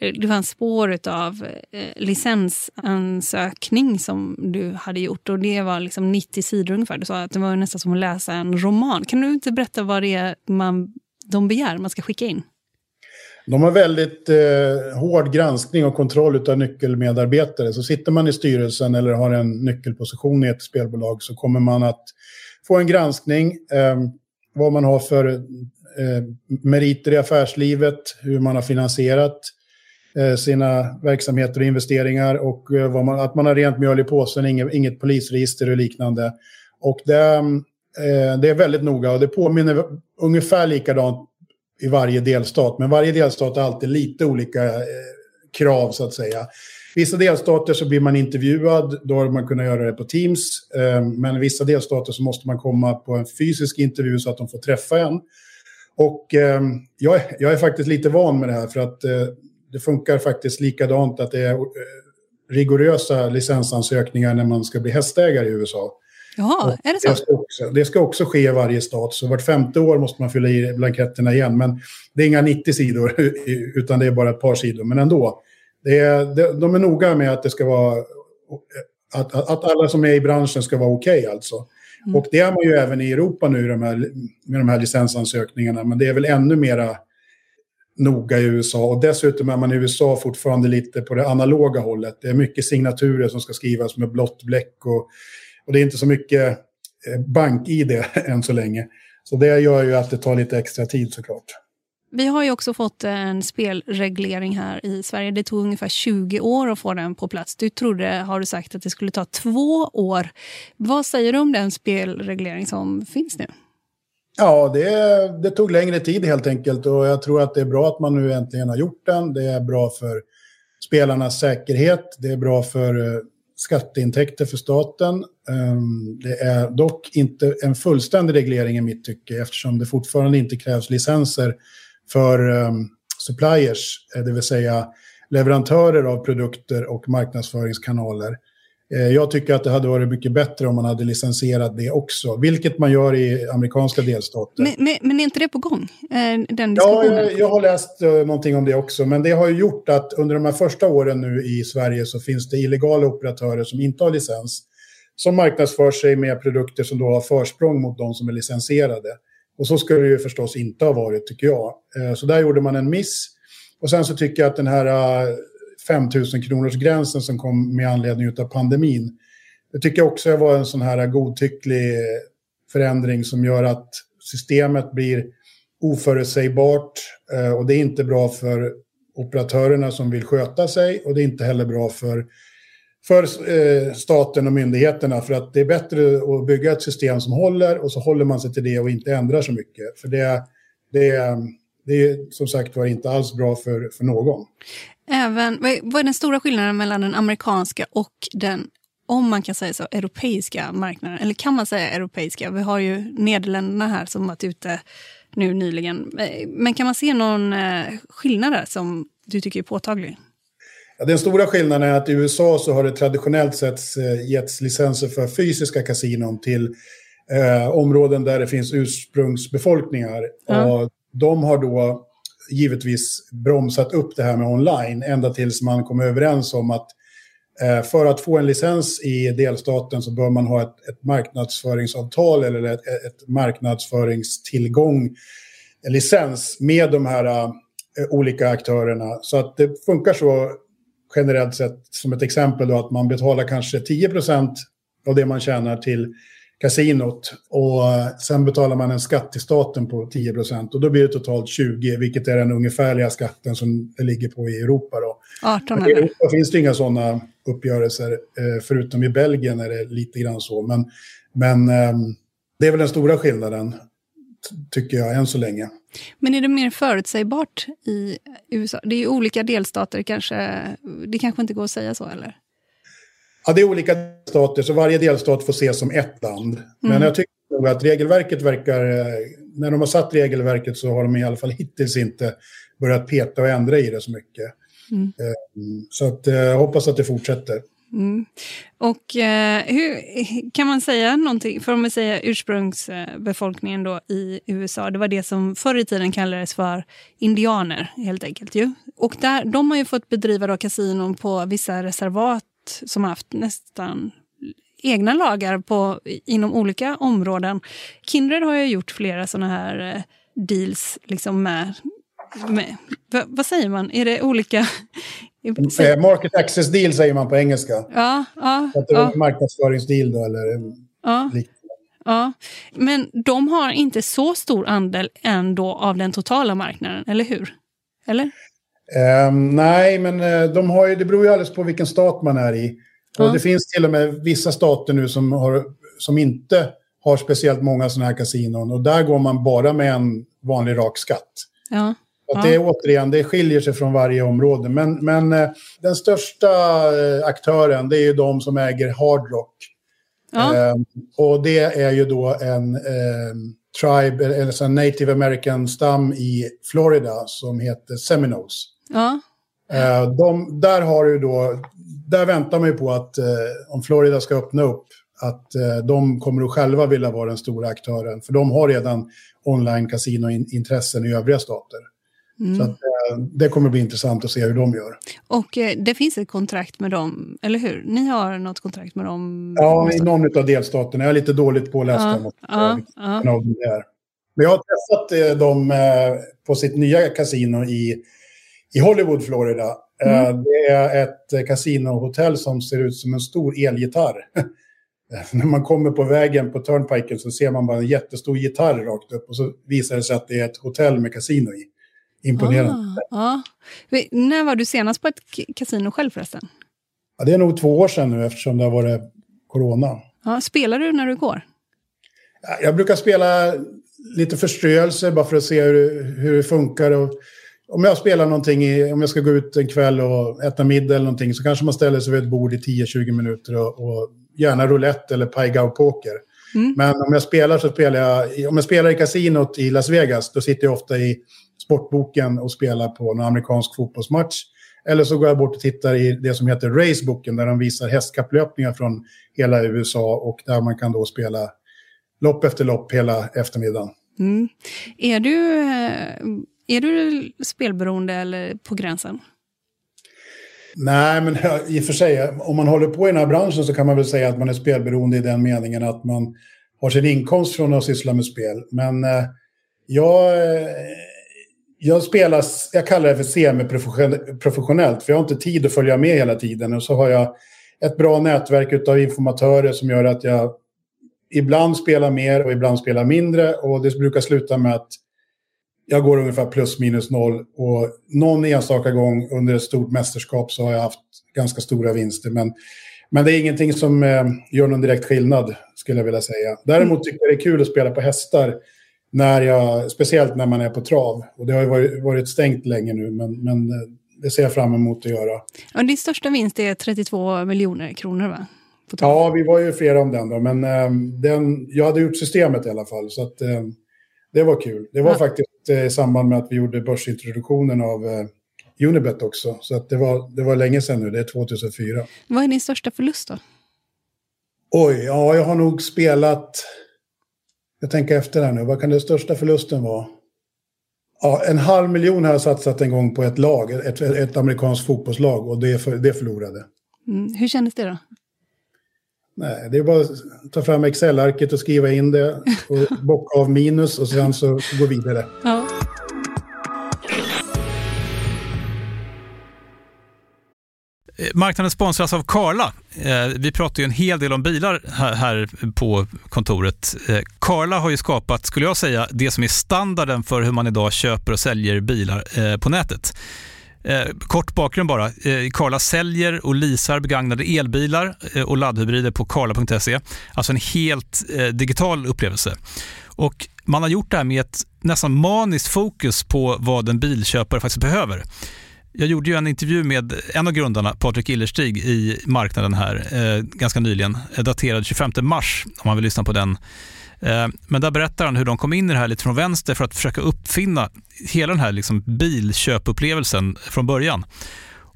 D: det var en spår av eh, licensansökning som du hade gjort och det var liksom 90 sidor ungefär. Du sa att det var nästan som att läsa en roman. Kan du inte berätta vad det är man, de begär man ska skicka in?
E: De har väldigt eh, hård granskning och kontroll av nyckelmedarbetare. Så sitter man i styrelsen eller har en nyckelposition i ett spelbolag så kommer man att få en granskning. Eh, vad man har för eh, meriter i affärslivet, hur man har finansierat eh, Eh, sina verksamheter och investeringar och eh, vad man, att man har rent mjöl i påsen, inget, inget polisregister och liknande. Och det, eh, det är väldigt noga och det påminner ungefär likadant i varje delstat. Men varje delstat har alltid lite olika krav så att säga. Vissa delstater så blir man intervjuad, då har man kunnat göra det på Teams. Men i vissa delstater så måste man komma på en fysisk intervju så att de får träffa en. Och jag, är- jag är faktiskt lite van med det här för att det funkar faktiskt likadant att det är eh, rigorösa licensansökningar när man ska bli hästägare i USA.
D: Jaha, är det
E: Det
D: så?
E: ska, också, det ska också ske i varje stat, så vart femte år måste man fylla i blanketterna igen. Men det är inga 90 sidor, utan det är bara ett par sidor. Men ändå, det är, det, de är noga med att det ska vara Att, att, alla som är i branschen ska vara okej alltså. Och det är man ju även i Europa nu de här, med de här licensansökningarna, men det är väl ännu mera noga i USA. Och dessutom är man i USA fortfarande lite på det analoga hållet. Det är mycket signaturer som ska skrivas med blått bläck och, och det är inte så mycket eh, bank-id än så länge. Så det gör ju att det tar lite extra tid såklart.
D: Vi har ju också fått en spelreglering här i Sverige. Det tog ungefär 20 år att få den på plats. Du trodde, har du sagt, att det skulle ta två år. Vad säger du om den spelreglering som finns nu?
E: Ja, det, det, tog längre tid helt enkelt och jag tror att det är bra att man nu äntligen har gjort den. Det är bra för spelarnas säkerhet, det är bra för eh, skatteintäkter för staten. Ehm, det är dock inte en fullständig reglering i mitt tycke eftersom det fortfarande inte krävs licenser för ehm, suppliers, eh, det vill säga leverantörer av produkter och marknadsföringskanaler. Eh, jag tycker att det hade varit mycket bättre om man hade licensierat det också, vilket man gör i amerikanska delstater.
D: Men, men, men är inte det på gång? Eh, den
E: ja, jag, jag, har läst någonting om det också, men det har ju gjort att under de här första åren nu i Sverige så finns det illegala operatörer som inte har licens, som marknadsför sig med produkter som då har försprång mot de som är licensierade. Och så skulle det ju förstås inte ha varit, tycker jag. Eh, så där gjorde man en miss. Och sen så tycker jag att den här 5 000 kronors gränsen som kom med anledning av pandemin, det tycker jag också var en sån här godtycklig förändring som gör att systemet blir oförutsägbart eh, och det är inte bra för operatörerna som vill sköta sig och det är inte heller bra för för eh, staten och myndigheterna. För att det är bättre att bygga ett system som håller och så håller man sig till det och inte ändrar så mycket. För det, det, det är som sagt var inte alls bra för, för någon.
D: Även, vad är den stora skillnaden mellan den amerikanska och den om man kan säga så, europeiska marknaden? Eller kan man säga europeiska? Vi har ju Nederländerna här som varit ute nu nyligen. Men kan man se någon eh, skillnad där som du tycker är påtaglig?
E: Ja, den stora skillnaden är att i USA så har det traditionellt sett eh, getts licenser för fysiska kasinon till eh, områden där det finns ursprungsbefolkningar. Mm. Och de har då givetvis bromsat upp det här med online ända tills man kom överens om att eh, för att få en licens i delstaten så bör man ha ett, ett marknadsföringsavtal eller ett, ett marknadsföringstillgång, en licens med de här uh, olika aktörerna. Så att det funkar så generellt sett som ett exempel då att man betalar kanske 10% av det man tjänar till kasinot och sen betalar man en skatt till staten på 10% och då blir det totalt 20 vilket är den ungefärliga skatten som det ligger på i Europa. Då.
D: 18
E: I Europa finns det inga sådana uppgörelser eh, förutom i Belgien är det lite grann så. Men, men ehm, det är väl den stora skillnaden tycker jag än så länge.
D: Men är det mer förutsägbart i USA? Det är ju olika delstater kanske. Det kanske inte går att säga så eller?
E: Ja, det är olika delstater, så varje delstat får ses som ett land. Mm. Men jag tycker nog att regelverket verkar... När de har satt regelverket så har de i alla fall hittills inte börjat peta och ändra i det så mycket. Mm. Ehm, så att, eh, jag hoppas att det fortsätter.
D: Mm. Och eh, hur kan man säga någonting, för om man säger ursprungsbefolkningen då i USA, det var det som förr i tiden kallades för indianer helt enkelt ju. Och där, de har ju fått bedriva då kasinon på vissa reservat som har haft nästan egna lagar på, inom olika områden. Kindred har ju gjort flera sådana här eh, deals liksom med, med vad, vad säger man, är det olika
E: Eh, market access deal säger man på engelska.
D: Ja, ja,
E: att det ja. marknadsföringsdeal då, eller
D: ja. Ja, men de har inte så stor andel ändå av den totala marknaden, eller hur? Eller?
E: Um, nej, men uh, de har ju, det beror ju alldeles på vilken stat man är i. Och ja. Det finns till och med vissa stater nu som, har, som inte har speciellt många sådana här kasinon. Och där går man bara med en vanlig rak skatt.
D: Ja.
E: Att det, återigen, det skiljer sig från varje område. Men, men eh, den största eh, aktören det är ju de som äger Hard Rock. Ja. Eh, och det är ju då en eh, tribe, eller en native american stam i Florida som heter Seminoles.
D: Ja.
E: Eh, de, där har du då, där väntar man ju på att eh, om Florida ska öppna upp, att de kommer att själva vilja vara den stora aktören. För de har redan online kasinointressen i övriga stater. Mm. Så att, eh, det kommer bli intressant att se hur de gör.
D: Och eh, det finns ett kontrakt med dem, eller hur? Ni har något kontrakt med dem?
E: Ja, i någon av delstaterna. Jag är lite dåligt påläst. Ja, ja, ja. Men jag har träffat dem på sitt nya kasino i, i Hollywood, Florida. Mm. Det är ett kasinohotell som ser ut som en stor elgitarr. När man kommer på vägen på Turnpiken så ser man bara en jättestor gitarr rakt upp och så visar det sig att det är ett hotell med kasino i. Imponerande.
D: Ah, ah. När var du senast på ett kasino själv förresten?
E: Ja, det är nog två år sedan nu eftersom det har varit corona.
D: Ah, spelar du när du går?
E: Jag brukar spela lite förströelse bara för att se hur, hur det funkar. Och om jag spelar någonting, i, om jag ska gå ut en kväll och äta middag eller någonting så kanske man ställer sig vid ett bord i 10-20 minuter och, och gärna roulette eller paigao-poker. Mm. Men om jag spelar så spelar jag, om jag spelar i kasinot i Las Vegas, då sitter jag ofta i sportboken och spelar på en amerikansk fotbollsmatch. Eller så går jag bort och tittar i det som heter Raceboken där de visar hästkapplöpningar från hela USA och där man kan då spela lopp efter lopp hela eftermiddagen.
D: Mm. Är, du, eh, är du spelberoende eller på gränsen?
E: Nej, men i och för sig, om man håller på i den här branschen så kan man väl säga att man är spelberoende i den meningen att man har sin inkomst från att syssla med spel. Men eh, jag, eh, jag spelar, jag kallar det för semiprofessionellt, för jag har inte tid att följa med hela tiden. Och så har jag ett bra nätverk av informatörer som gör att jag ibland spelar mer och ibland spelar mindre. Och det brukar sluta med att jag går ungefär plus minus noll och någon enstaka gång under ett stort mästerskap så har jag haft ganska stora vinster. Men, men det är ingenting som eh, gör någon direkt skillnad skulle jag vilja säga. Däremot tycker jag det är kul att spela på hästar. När jag, speciellt när man är på trav. Och det har ju varit, varit stängt länge nu, men, men eh, det ser jag fram emot att göra.
D: Och din största vinst är 32 miljoner kronor, va?
E: Ja, vi var ju flera om den då, men eh, den, jag hade gjort systemet i alla fall. Så att, eh, det var kul. Det var ja. faktiskt eh, i samband med att vi gjorde börsintroduktionen av eh, Unibet också. Så att det, var, det var länge sedan nu, det är 2004.
D: Vad är din största förlust då?
E: Oj, ja jag har nog spelat... Jag tänker efter här nu, vad kan den största förlusten vara? Ja, en halv miljon har jag satsat en gång på ett lag, ett, ett amerikanskt fotbollslag och det, för, det förlorade.
D: Mm, hur kändes det då?
E: Nej, det är bara att ta fram Excel-arket och skriva in det och bocka av minus och sen så gå vidare. Ja.
C: Eh, marknaden sponsras av Karla. Eh, vi pratar ju en hel del om bilar här på kontoret. Eh, Karla har ju skapat, skulle jag säga, det som är standarden för hur man idag köper och säljer bilar på nätet. Eh, kort bakgrund bara. Eh, Karla säljer och leasar begagnade elbilar eh, och laddhybrider på karla.se. Alltså en helt eh, digital upplevelse. Och man har gjort det här med ett nästan maniskt fokus på vad en bilköpare faktiskt behöver. Jag gjorde ju en intervju med en av grundarna, Patrik Illerstig, i marknaden här eh, ganska nyligen, eh, daterad 25 mars, om man vill lyssna på den Eh, men där berättar han hur de kom in i det här lite från vänster för att försöka uppfinna hela den här liksom bilköpupplevelsen från början.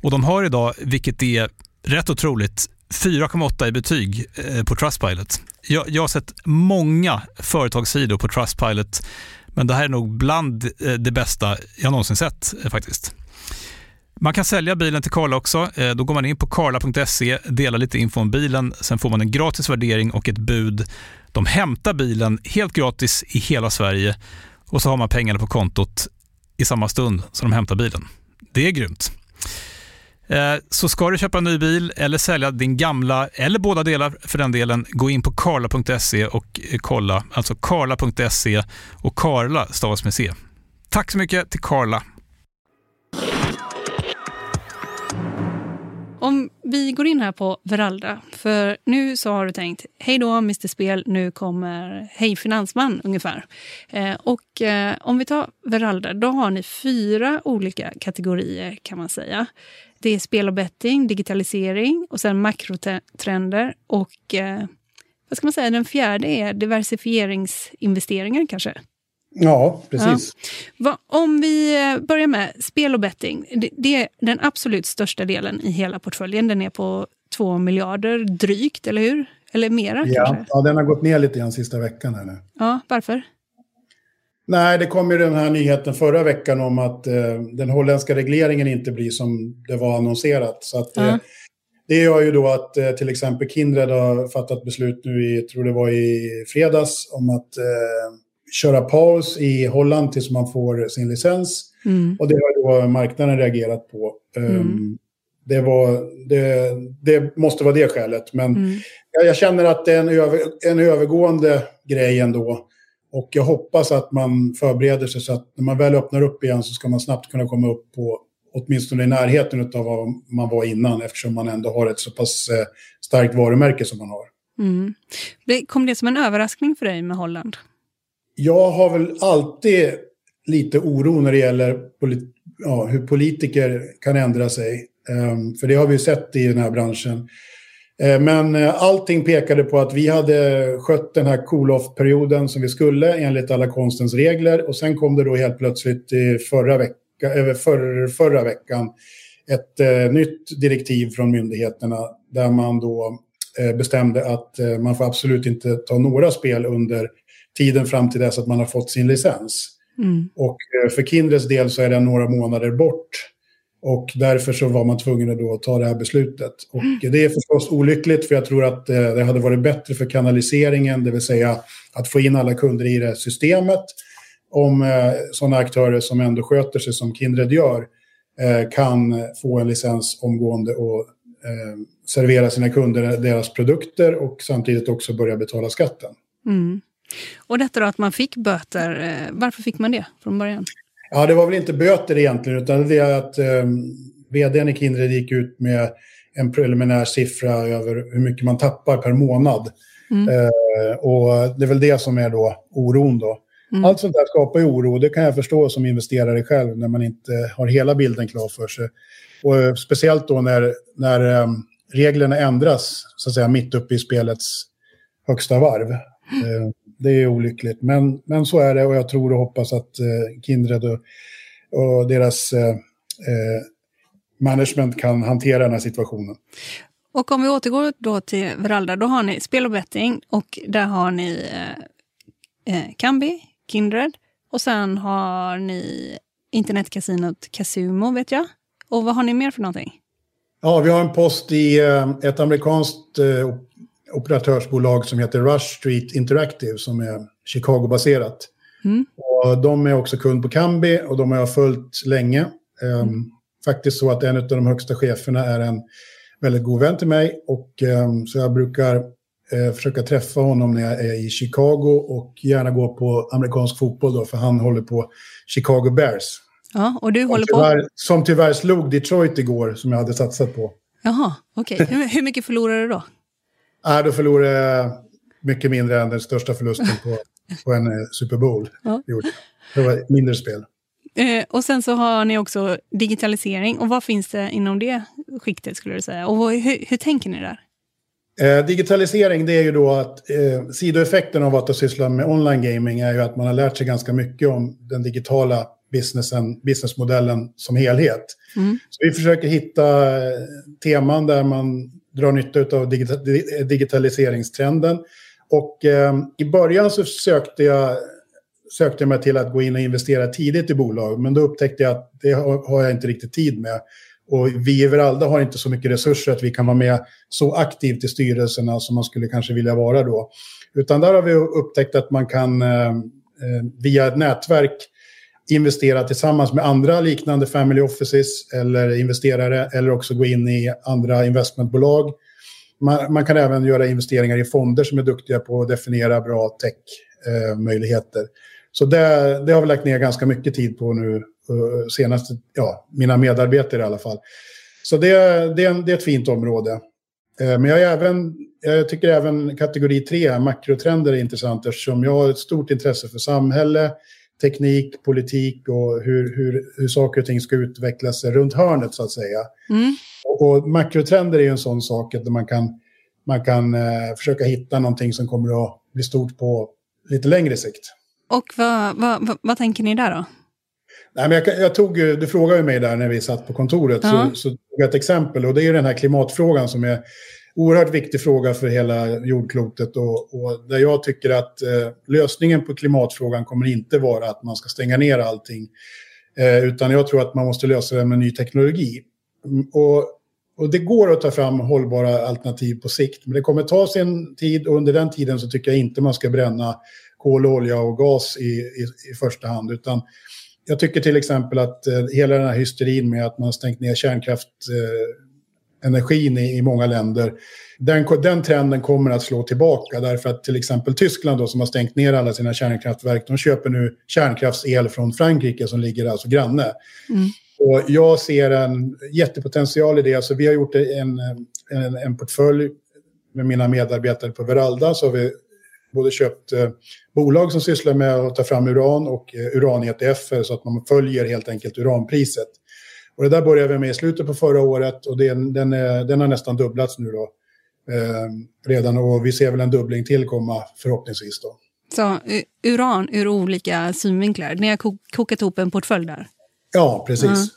C: Och de har idag, vilket är rätt otroligt, 4,8 i betyg eh, på Trustpilot. Jag, jag har sett många företagssidor på Trustpilot, men det här är nog bland eh, det bästa jag någonsin sett faktiskt. Man kan sälja bilen till Karla också. Då går man in på karla.se, delar lite info om bilen, sen får man en gratis värdering och ett bud de hämtar bilen helt gratis i hela Sverige och så har man pengarna på kontot i samma stund som de hämtar bilen. Det är grymt. Eh, så ska du köpa en ny bil eller sälja din gamla, eller båda delar för den delen, gå in på karla.se och eh, kolla. Alltså karla.se och Karla stavas med C. Tack så mycket till Karla.
D: Om vi går in här på Veralda, för nu så har du tänkt hej då Mr Spel, nu kommer Hej Finansman ungefär. Eh, och eh, om vi tar Veralda, då har ni fyra olika kategorier kan man säga. Det är spel och betting, digitalisering och sen makrotrender och eh, vad ska man säga, den fjärde är diversifieringsinvesteringar kanske?
E: Ja, precis.
D: Ja. Om vi eh, börjar med spel och betting. Det är den absolut största delen i hela portföljen. Den är på 2 miljarder drygt, eller hur? Eller mera
E: ja,
D: kanske?
E: Ja, den har gått ner lite grann sista veckan. Här nu.
D: Ja, varför?
E: Nej, det kom ju den här nyheten förra veckan om att eh, den holländska regleringen inte blir som det var annonserat. Så att, eh,
D: Ja.
E: det gör ju då att eh, till exempel Kindred har fattat beslut nu i, tror det var i fredags, om att eh, köra paus i Holland tills man får sin licens.
D: Mm.
E: Och det har då marknaden reagerat på. Um,
D: Mm.
E: det, var, det, det måste vara det skälet. Men
D: Mm.
E: jag, jag känner att det är en, över, en övergående grej ändå. Och jag hoppas att man förbereder sig så att när man väl öppnar upp igen så ska man snabbt kunna komma upp på åtminstone i närheten av vad man var innan eftersom man ändå har ett så pass eh, starkt varumärke som man har.
D: Mm. Kom det som en överraskning för dig med Holland?
E: Jag har väl alltid lite oro när det gäller polit- ja, hur politiker kan ändra sig. Um, för det har vi ju sett i den här branschen. Ehm, men eh, allting pekade på att vi hade skött den här cool-off-perioden som vi skulle enligt alla konstens regler. Och sen kom det då helt plötsligt i förra, vecka, eh, för, förra veckan ett eh, nytt direktiv från myndigheterna där man då bestämde att man får absolut inte ta några spel under tiden fram till dess att man har fått sin licens.
D: Mm.
E: Och eh, för Kindreds del så är den några månader bort. Och därför så var man tvungen att då ta det här beslutet. Och det är förstås olyckligt för jag tror att eh, det hade varit bättre för kanaliseringen, det vill säga att få in alla kunder i det här systemet. Om eh, sådana aktörer som ändå sköter sig som Kindred gör kan få en licens omgående och servera sina kunder deras produkter och samtidigt också börja betala skatten.
D: Mm. Och detta då att man fick böter, eh, varför fick man det från början?
E: Ja, det var väl inte böter egentligen, utan det är att eh, vdn i Kindred gick ut med en preliminär siffra över hur mycket man tappar per månad.
D: Mm.
E: Eh, och det är väl det som är då oron då.
D: Mm.
E: Allt sånt där skapar ju oro, det kan jag förstå som investerare själv när man inte har hela bilden klar för sig. Och eh, speciellt då när, när eh, reglerna ändras, så att säga, mitt uppe i spelets högsta varv. Eh, det är olyckligt, men, men så är det och jag tror och hoppas att eh, Kindred och, och deras eh, eh, management kan hantera den här situationen.
D: Och om vi återgår då till Veralda, då har ni spel och betting och där har ni eh, eh, Kambi, Kindred och sen har ni internetkasinot Casumo vet jag. Och vad har ni mer för någonting?
E: Ja, vi har en post i eh, ett amerikanskt operatörsbolag som heter Rush Street Interactive som är Chicago-baserat.
D: Mm.
E: Och de är också kund på Kambi och de har jag följt länge. Ehm, Faktiskt så att en av de högsta cheferna är en väldigt god vän till mig. Och, ehm, så jag brukar eh, försöka träffa honom när jag är i Chicago och gärna gå på amerikansk fotboll då, för han håller på Chicago Bears.
D: Ja, och du
E: Som
D: håller på...
E: tyvärr, som tyvärr slog Detroit igår, som jag hade satsat på.
D: Jaha, okej. Hur, hur mycket förlorar du då?
E: Nej, då förlorade jag mycket mindre än den största förlusten på, på en eh, Super Bowl.
D: Ja.
E: Det var mindre spel.
D: Eh, och sen så har ni också digitalisering. Och vad finns det inom det skiktet skulle du säga? Och vad, hur, hur tänker ni där?
E: Eh, digitalisering, det är ju då att eh, sidoeffekten av att ha sysslat med online gaming är ju att man har lärt sig ganska mycket om den digitala businessen, businessmodellen som helhet.
D: Mm.
E: Så vi försöker hitta teman där man drar nytta av digitaliseringstrenden. Och eh, i början så sökte jag, sökte jag mig till att gå in och investera tidigt i bolag. Men då upptäckte jag att det har, har jag inte riktigt tid med. Och vi i Veralda har inte så mycket resurser att vi kan vara med så aktivt i styrelserna som man skulle kanske vilja vara då. Utan där har vi upptäckt att man kan eh, eh, via ett nätverk investera tillsammans med andra liknande family offices eller investerare eller också gå in i andra investmentbolag. Man, man kan även göra investeringar i fonder som är duktiga på att definiera bra tech-möjligheter. Eh, Så det, det har vi lagt ner ganska mycket tid på nu, eh, senast, ja, mina medarbetare i alla fall. Så det, det, är, det är ett fint område. Eh, Men jag, är även, jag tycker även kategori 3, makrotrender, är intressant eftersom jag har ett stort intresse för samhälle, teknik, politik och hur, hur, hur saker och ting ska utveckla sig runt hörnet så att säga.
D: Mm.
E: Och, och makrotrender är ju en sån sak att man kan, man kan eh, försöka hitta någonting som kommer att bli stort på lite längre sikt.
D: Och vad, vad, vad, vad tänker ni där då?
E: Nej, men jag, jag tog, du frågade ju mig där när vi satt på kontoret,
D: Ja.
E: så, så tog jag ett exempel. Och det är ju den här klimatfrågan som är oerhört viktig fråga för hela jordklotet och, och där jag tycker att eh, lösningen på klimatfrågan kommer inte vara att man ska stänga ner allting. Eh, utan jag tror att man måste lösa det med ny teknologi. Mm, och, och det går att ta fram hållbara alternativ på sikt, men det kommer ta sin tid och under den tiden så tycker jag inte man ska bränna kol, olja och gas i, i, i första hand, utan jag tycker till exempel att eh, hela den här hysterin med att man har stängt ner kärnkraft eh, i, i många länder, den, den trenden kommer att slå tillbaka därför att till exempel Tyskland då, som har stängt ner alla sina kärnkraftverk, de köper nu kärnkraftsel från Frankrike som ligger alltså granne. Mm. Och jag ser en jättepotential i det. Alltså vi har gjort en, en, en portfölj med mina medarbetare på Veralda. Så har vi både köpt eh, bolag som sysslar med att ta fram uran och eh, uran-ETF så att man följer helt enkelt uranpriset. Och det där började vi med i slutet på förra året och den, den, är, den har nästan dubblats nu då. Eh, redan och vi ser väl en dubbling till komma förhoppningsvis då.
D: Så uran ur olika synvinklar. Ni har kokat ihop en portfölj där?
E: Ja, precis.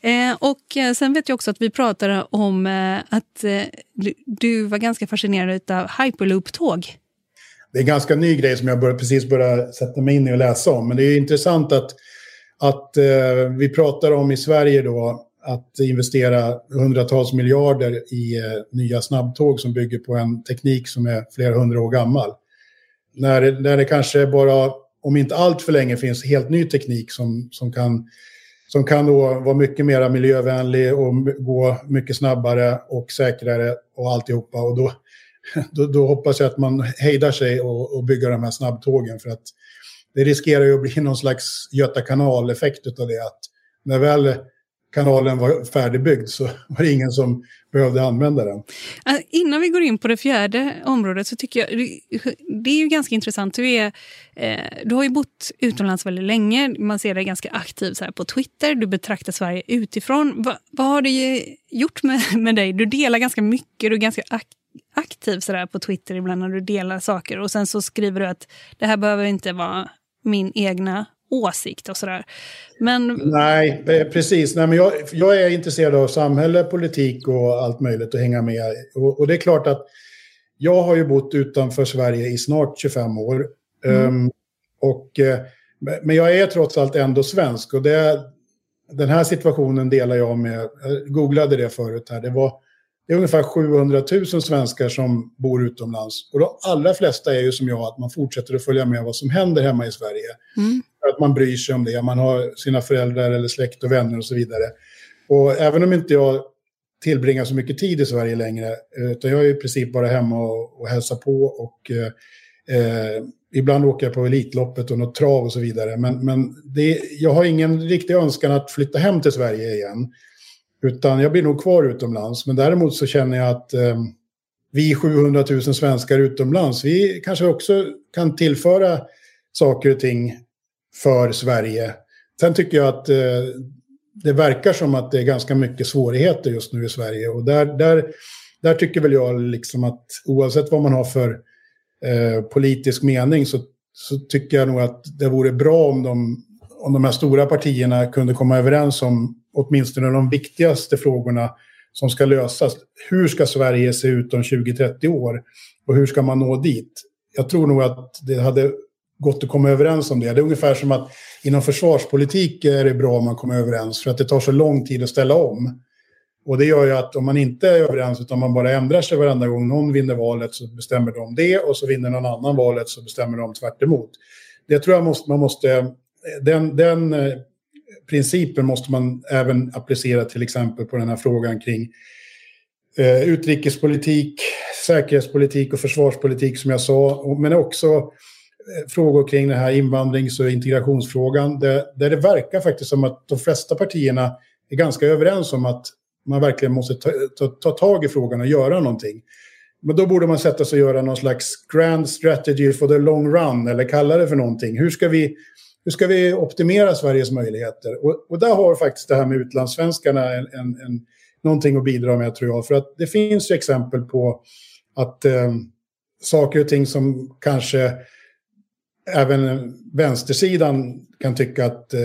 D: Mm. Eh, och eh, sen vet jag också att vi pratade om eh, att eh, du, du, var ganska fascinerad av hyperloop-tåg.
E: Det är en ganska ny grej som jag bör, precis börjar sätta mig in i och läsa om. Men det är intressant att, att eh, vi pratar om i Sverige då att investera hundratals miljarder i eh, nya snabbtåg som bygger på en teknik som är flera hundra år gammal. När, när det kanske bara, om inte allt för länge, finns helt ny teknik som, som kan som kan då vara mycket mer miljövänlig och gå mycket snabbare och säkrare och alltihopa. Och då, då, då hoppas jag att man hejdar sig och, och bygger de här snabbtågen för att det riskerar ju att bli någon slags Göta kanal-effekt av det. Att när väl kanalen var färdigbyggd så var det ingen som behövde använda den.
D: Äh, innan vi går in på det fjärde området så tycker jag det är ju ganska intressant. Du, är, eh, du har ju bott utomlands väldigt länge. Man ser dig ganska aktiv så på Twitter. Du betraktar Sverige utifrån. Va, vad har det gjort med, med dig? Du delar ganska mycket. Du är ganska ak aktiv så där på Twitter ibland när du delar saker. Och sen så skriver du att det här behöver inte vara min egna åsikt och sådär. Men...
E: Nej, eh, precis. Nej, men jag, jag, är intresserad av samhälle, politik och allt möjligt och hänga med. Och, och, det är klart att jag har ju bott utanför Sverige i snart 25 år. Mm. Um, och, eh, men jag är trots allt ändå svensk och det, den här situationen delar jag med, jag googlade det förut här, det var det är ungefär 700 000 svenskar som bor utomlands. Och de allra flesta är ju som jag, att man fortsätter att följa med vad som händer hemma i Sverige. Mm. Att man bryr sig om det, man har sina föräldrar eller släkt och vänner och så vidare. Och även om inte jag tillbringar så mycket tid i Sverige längre, utan jag är i princip bara hemma och, och hälsar på och eh, eh, ibland åker jag på Elitloppet och något trav och så vidare. Men, men det, jag har ingen riktig önskan att flytta hem till Sverige igen. Utan jag blir nog kvar utomlands. Men däremot så känner jag att eh, vi 700 000 svenskar utomlands, vi kanske också kan tillföra saker och ting för Sverige. Sen tycker jag att eh, det verkar som att det är ganska mycket svårigheter just nu i Sverige. Och där, där, där tycker väl jag liksom att oavsett vad man har för eh, politisk mening så, så tycker jag nog att det vore bra om de, om de här stora partierna kunde komma överens om åtminstone de viktigaste frågorna som ska lösas. Hur ska Sverige se ut om 20-30 år? Och hur ska man nå dit? Jag tror nog att det hade gått att komma överens om det. Det är ungefär som att inom försvarspolitik är det bra om man kommer överens för att det tar så lång tid att ställa om. Och det gör ju att om man inte är överens utan man bara ändrar sig varenda gång någon vinner valet så bestämmer de det och så vinner någon annan valet så bestämmer de tvärt emot. Det tror jag måste, man måste, den, den principen måste man även applicera till exempel på den här frågan kring eh, utrikespolitik, säkerhetspolitik och försvarspolitik som jag sa, men också eh, frågor kring den här invandrings och integrationsfrågan där, där det verkar faktiskt som att de flesta partierna är ganska överens om att man verkligen måste ta, ta, ta tag i frågan och göra någonting. Men då borde man sätta sig och göra någon slags grand strategy for the long run eller kalla det för någonting. Hur ska vi hur ska vi optimera Sveriges möjligheter? Och, och där har faktiskt det här med utlandssvenskarna en, en, en, någonting att bidra med tror jag. För att det finns ju exempel på att eh, saker och ting som kanske även vänstersidan kan tycka att eh,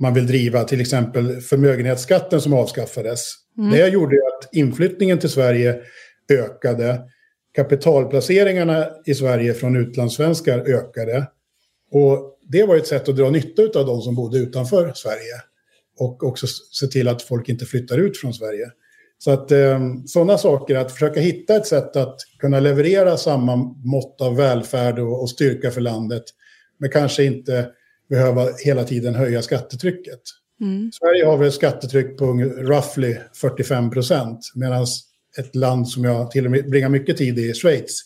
E: man vill driva, till exempel förmögenhetsskatten som avskaffades. Mm. Det gjorde att inflyttningen till Sverige ökade. Kapitalplaceringarna i Sverige från utlandssvenskar ökade. Och det var ett sätt att dra nytta av de som bodde utanför Sverige. Och också se till att folk inte flyttar ut från Sverige. Så att eh, sådana saker, att försöka hitta ett sätt att kunna leverera samma mått av välfärd och, och styrka för landet. Men kanske inte behöva hela tiden höja skattetrycket.
D: Mm.
E: Sverige har väl ett skattetryck på roughly 45 procent. Medan ett land som jag till och med bringar mycket tid i, Schweiz,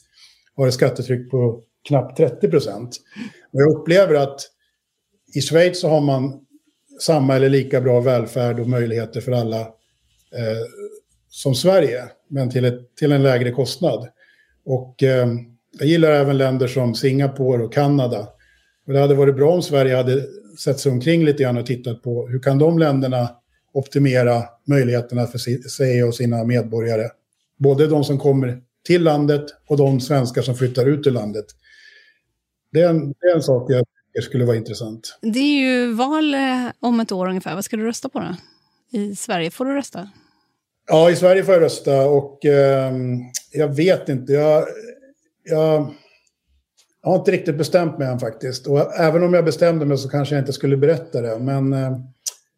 E: har ett skattetryck på knappt 30 procent. Och jag upplever att i Schweiz så har man samma eller lika bra välfärd och möjligheter för alla eh, som Sverige, men till, ett, till en lägre kostnad. Och eh, jag gillar även länder som Singapore och Kanada. Och det hade varit bra om Sverige hade sett sig omkring lite grann och tittat på hur kan de länderna optimera möjligheterna för sig och sina medborgare. Både de som kommer till landet och de svenskar som flyttar ut ur landet. Det är en, det är en sak jag tycker skulle vara intressant.
D: Det är ju val eh, om ett år ungefär. Vad ska du rösta på då? I Sverige får du rösta.
E: Ja, i Sverige får jag rösta och eh, jag vet inte. Jag, jag, jag, har inte riktigt bestämt mig än faktiskt. Och även om jag bestämde mig så kanske jag inte skulle berätta det. Men eh,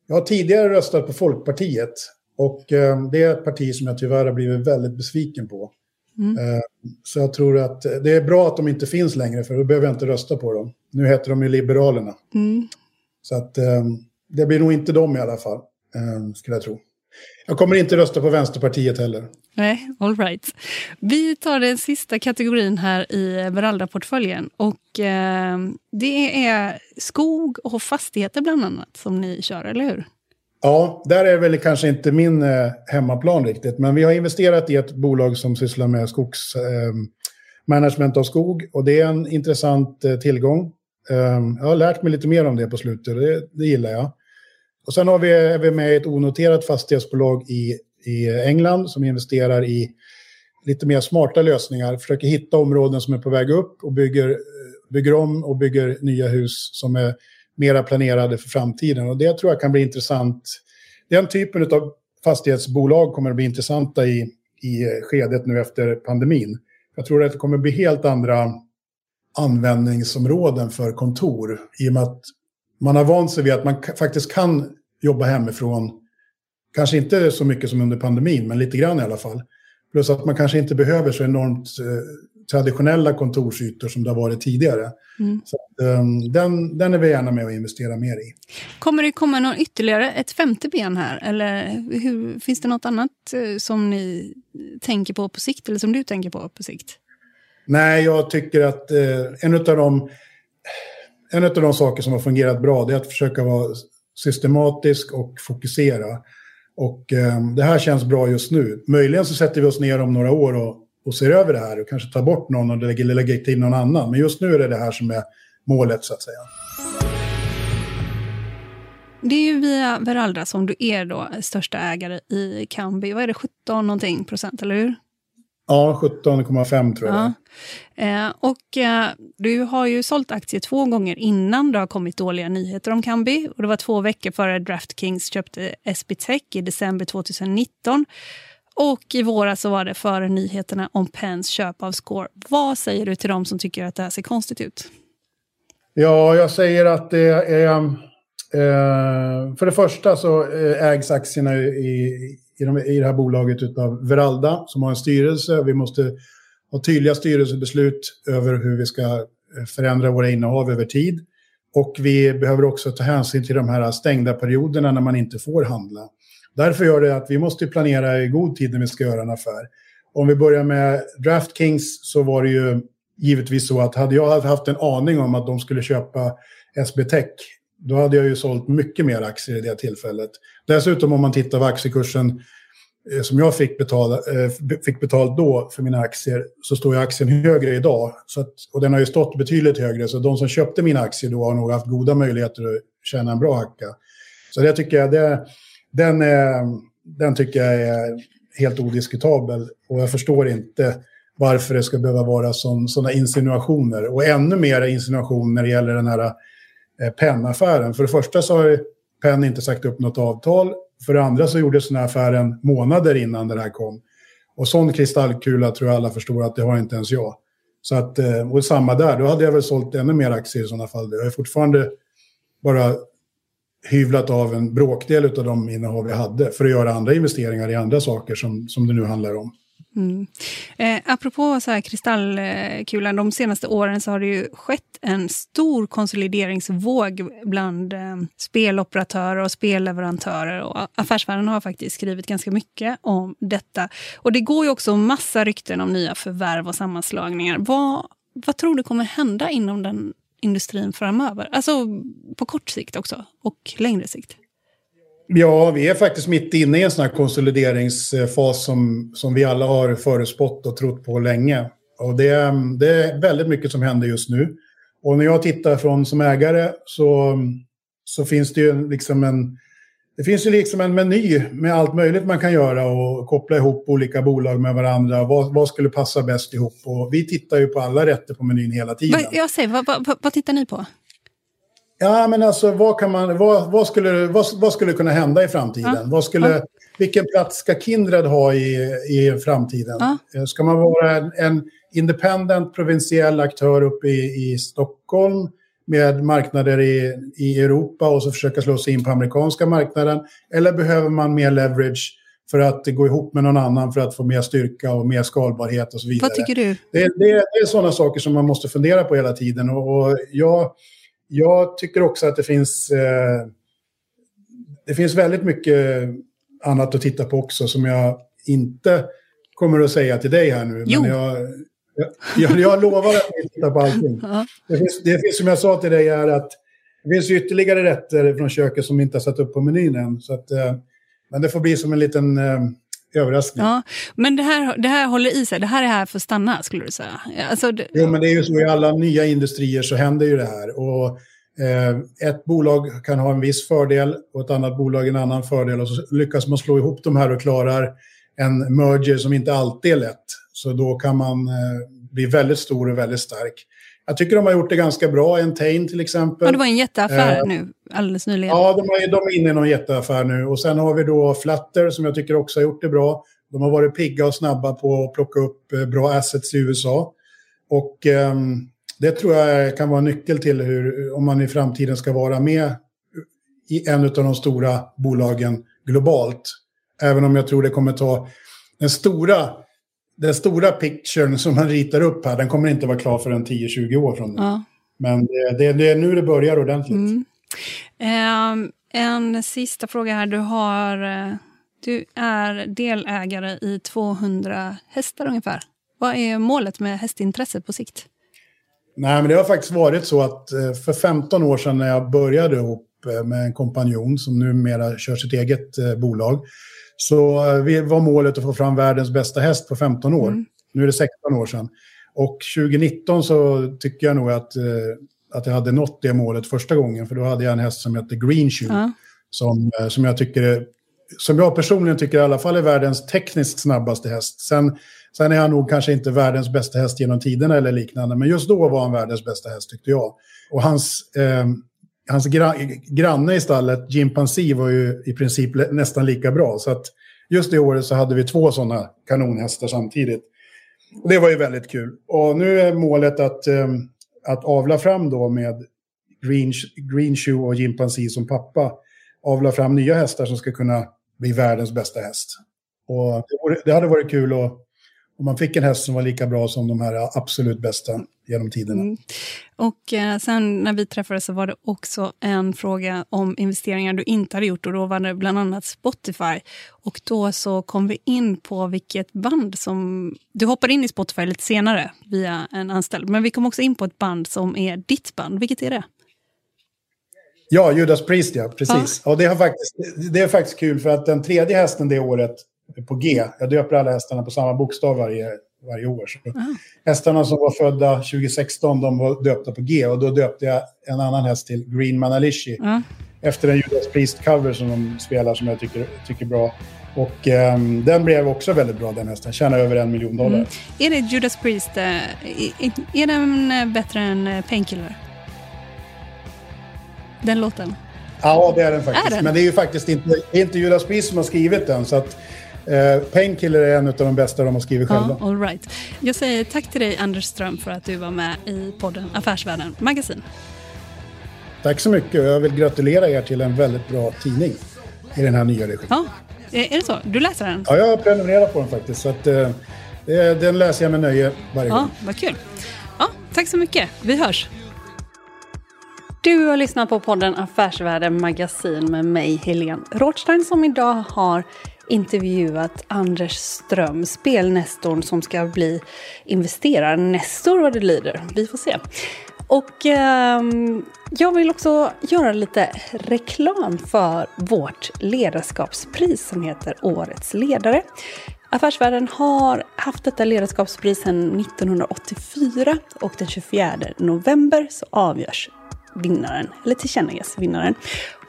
E: jag har tidigare röstat på Folkpartiet. Och eh, det är ett parti som jag tyvärr har blivit väldigt besviken på. Mm. Eh, så jag tror att det är bra att de inte finns längre för då behöver jag inte rösta på dem. Nu heter de ju Liberalerna.
D: Mm.
E: Så att eh, det blir nog inte dem i alla fall, eh, skulle jag tro. Jag kommer inte rösta på Vänsterpartiet heller.
D: Nej, all right. Vi tar den sista kategorin här i Veralda-portföljen. Och eh, det är skog och fastigheter bland annat som ni kör, eller hur?
E: Ja, där är väl kanske inte min eh, hemmaplan riktigt. Men vi har investerat i ett bolag som sysslar med skogsmanagement eh, av skog. Och det är en intressant eh, tillgång. Eh, jag har lärt mig lite mer om det på slutet och det, det gillar jag. Och sen har vi, är vi med i ett onoterat fastighetsbolag i, i England som investerar i lite mer smarta lösningar. Försöker hitta områden som är på väg upp och bygger, eh, bygger om och bygger nya hus som är mera planerade för framtiden. Och det tror jag kan bli intressant. Den typen av fastighetsbolag kommer att bli intressanta i, i skedet nu efter pandemin. Jag tror att det kommer att bli helt andra användningsområden för kontor i och med att man har vant sig vid att man faktiskt kan jobba hemifrån. Kanske inte så mycket som under pandemin, men lite grann i alla fall. Plus att man kanske inte behöver så enormt eh, traditionella kontorsytor som det har varit tidigare. Mm. Så, um, den, den är vi gärna med att investera mer i.
D: Kommer det komma någon ytterligare, ett femte ben här? Eller hur, finns det något annat uh, som ni tänker på på sikt, eller som du tänker på på sikt?
E: Nej, jag tycker att uh, en av de en av de saker som har fungerat bra det är att försöka vara systematisk och fokusera. Och eh, det här känns bra just nu. Möjligen så sätter vi oss ner om några år och, och ser över det här och kanske tar bort någon och lägger, lägger till någon annan. Men just nu är det det här som är målet så att säga.
D: Det är ju via Veralda som du är då största ägare i Kambi. Vad är det, 17 någonting procent, eller hur?
E: Ja, 17,5 tror jag. Ja.
D: Eh, och eh, du har ju sålt aktier två gånger innan det har kommit dåliga nyheter om Kambi. Och det var två veckor före DraftKings köpte SB Tech i december 2019. Och i våras så var det före nyheterna om Pens köp av Score. Vad säger du till dem som tycker att det här ser konstigt ut?
E: Ja, jag säger att det är... Eh, för det första så eh, ägs aktierna i, i, de, i det här bolaget av Veralda som har en styrelse. Vi måste ha tydliga styrelsebeslut över hur vi ska eh, förändra våra innehav över tid. Och vi behöver också ta hänsyn till de här stängda perioderna när man inte får handla. Därför gör det att vi måste planera i god tid när vi ska göra en affär. Om vi börjar med DraftKings så var det ju givetvis så att hade jag haft en aning om att de skulle köpa SB Tech då hade jag ju sålt mycket mer aktier i det tillfället. Dessutom om man tittar på aktiekursen eh, som jag fick, betala, eh, fick betalt då för mina aktier så står ju aktien högre idag. Så att, och den har ju stått betydligt högre så de som köpte mina aktier då har nog haft goda möjligheter att tjäna en bra hacka. Så det tycker jag, det, den, eh, den tycker jag är helt odiskutabel och jag förstår inte varför det ska behöva vara sådana insinuationer. Och ännu mer insinuationer när det gäller den här Eh, pennaffären. För det första så har Penn inte sagt upp något avtal. För det andra så gjordes den här affären månader innan det här kom. Och sån kristallkula tror jag alla förstår att det har inte ens jag. Så att, eh, och samma där, då hade jag väl sålt ännu mer aktier i sådana fall. Jag är fortfarande bara hyvlat av en bråkdel av de innehav vi hade för att göra andra investeringar i andra saker som, som det nu handlar om.
D: Mm. Eh, apropå så här kristallkulan, de senaste åren så har det ju skett en stor konsolideringsvåg bland eh, speloperatörer och spelleverantörer. Och affärsvärlden har faktiskt skrivit ganska mycket om detta. Och det går ju också massa rykten om nya förvärv och sammanslagningar. Vad, vad tror du kommer hända inom den industrin framöver? Alltså på kort sikt också och längre sikt.
E: Ja, vi är faktiskt mitt inne i en sån här konsolideringsfas som, som vi alla har förutspått och trott på länge. Och det, det är väldigt mycket som händer just nu. Och när jag tittar från som ägare så, så finns det ju liksom en... Det finns ju liksom en meny med allt möjligt man kan göra och koppla ihop olika bolag med varandra. Vad, vad skulle passa bäst ihop? Och vi tittar ju på alla rätter på menyn hela tiden.
D: Jag säger, vad, vad, vad tittar ni på?
E: Ja, men alltså vad, kan man, vad, vad, skulle, vad, vad skulle kunna hända i framtiden? Ja. Vad skulle, ja. Vilken plats ska Kindred ha i, i framtiden? Ja. Eh, ska man vara en, en independent provinsiell aktör uppe i, i Stockholm med marknader i, i Europa och så försöka slå sig in på amerikanska marknaden? Eller behöver man mer leverage för att gå ihop med någon annan för att få mer styrka och mer skalbarhet och så vidare?
D: Vad tycker du?
E: Det, det, det är sådana saker som man måste fundera på hela tiden. Och, och jag jag tycker också att det finns, eh, det finns väldigt mycket annat att titta på också som jag inte kommer att säga till dig här nu.
D: Jo.
E: Men jag, jag, jag lovar att vi tittar på allting. Det finns, det finns, som jag sa till dig, är att det finns ytterligare rätter från köket som inte har satt upp på menyn än. Så att, eh, men det får bli som en liten eh, överraskning.
D: Ja, men det här, det här håller i sig, det här är här för att stanna skulle du säga? Alltså, det...
E: Jo, men det är ju så i alla nya industrier så händer ju det här. Och eh, ett bolag kan ha en viss fördel och ett annat bolag en annan fördel och så lyckas man slå ihop de här och klarar en merger som inte alltid är lätt. Så då kan man eh, bli väldigt stor och väldigt stark. Jag tycker de har gjort det ganska bra. Entain till exempel.
D: Ja, det var en jätteaffär eh, nu, alldeles nyligen.
E: Ja, de är, de är inne i någon jätteaffär nu. Och sen har vi då Flutter som jag tycker också har gjort det bra. De har varit pigga och snabba på att plocka upp eh, bra assets i USA. Och eh, det tror jag kan vara en nyckel till hur, om man i framtiden ska vara med i en av de stora bolagen globalt. Även om jag tror det kommer ta den stora den stora picturen som man ritar upp här, den kommer inte vara klar förrän 10-20 år från nu. Ja. Men det, det, är nu det börjar ordentligt. Mm.
D: Um, en sista fråga här. Du, har, eh, du är delägare i 200 hästar ungefär. Vad är målet med hästintresset på sikt?
E: Nej, men det har faktiskt varit så att eh, för 15 år sedan när jag började ihop eh, med en kompanjon som numera kör sitt eget bolag så eh, var målet att få fram världens bästa häst på 15 år. Mm. Nu är det 16 år sedan. Och 2019 så tycker jag nog att, eh, att jag hade nått det målet första gången. För då hade jag en häst som heter Green Shoe. Mm. Som, eh, som jag tycker som jag personligen tycker i alla fall är världens tekniskt snabbaste häst. Sen, sen är han nog kanske inte världens bästa häst genom tiderna eller liknande. Men just då var han världens bästa häst tyckte jag. Och hans... Eh, hans gra granne i stallet, Jimpansi, var ju i princip nästan lika bra. Så att just det året så hade vi två sådana kanonhästar samtidigt. Och det var ju väldigt kul. Och nu är målet att, um, att avla fram då med Green, Green Shoe och Jimpansi som pappa, avla fram nya hästar som ska kunna bli världens bästa häst. Och det, vore, det hade varit kul att om man fick en häst som var lika bra som de här absolut bästa genom tiderna. Mm.
D: Och eh, sen när vi träffades så var det också en fråga om investeringar du inte hade gjort och då var det bland annat Spotify. Och då så kom vi in på vilket band som... Du hoppade in i Spotify lite senare via en anställd, men vi kom också in på ett band som är ditt band. Vilket är det?
E: Ja, Judas Priest, ja. Precis. Ja. Och det, har faktiskt, det är faktiskt kul för att den tredje hästen det året på G. Jag döper alla hästarna på samma bokstav varje, varje år. Så hästarna som var födda 2016 de var döpta på G och då döpte jag en annan häst till Green Manalishi. Mm. Efter en Judas Priest-cover som de spelar som jag tycker, tycker bra. Och um, den blev också väldigt bra den hästen, tjänade över en miljon dollar. Mm.
D: Är det Judas Priest, uh, är den uh, bättre än uh, Painkiller? Den låten?
E: Ja, det är den faktiskt. Är den? Men det är ju faktiskt inte, är inte Judas Priest som har skrivit den. Så att Eh, Painkiller är en av de bästa de har skrivit själva.
D: Ja, all right. Jag säger tack till dig Anders Ström för att du var med i podden Affärsvärlden Magasin.
E: Tack så mycket jag vill gratulera er till en väldigt bra tidning i den här nya regin.
D: Ja, är det så? Du läser den?
E: Ja, jag har prenumererat på den faktiskt. Så att, eh, den läser jag med nöje varje
D: ja,
E: gång.
D: Vad kul. Ja, tack så mycket. Vi hörs. Du har lyssnat på podden Affärsvärlden Magasin med mig, Helene Rothstein, som idag har intervjuat Anders Ström, spelnestorn som ska bli investerarnestor vad det lyder. Vi får se. Och eh, jag vill också göra lite reklam för vårt ledarskapspris som heter Årets ledare. Affärsvärlden har haft detta ledarskapspris sedan 1984 och den 24 november så avgörs vinnaren, eller tillkännages vinnaren.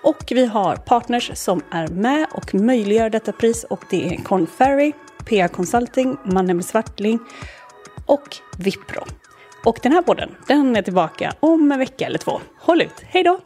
D: Och vi har partners som är med och möjliggör detta pris och det är Conferry, PA Consulting, Mannen med Svartling och Vipro. Och den här podden, den är tillbaka om en vecka eller två. Håll ut, hej då!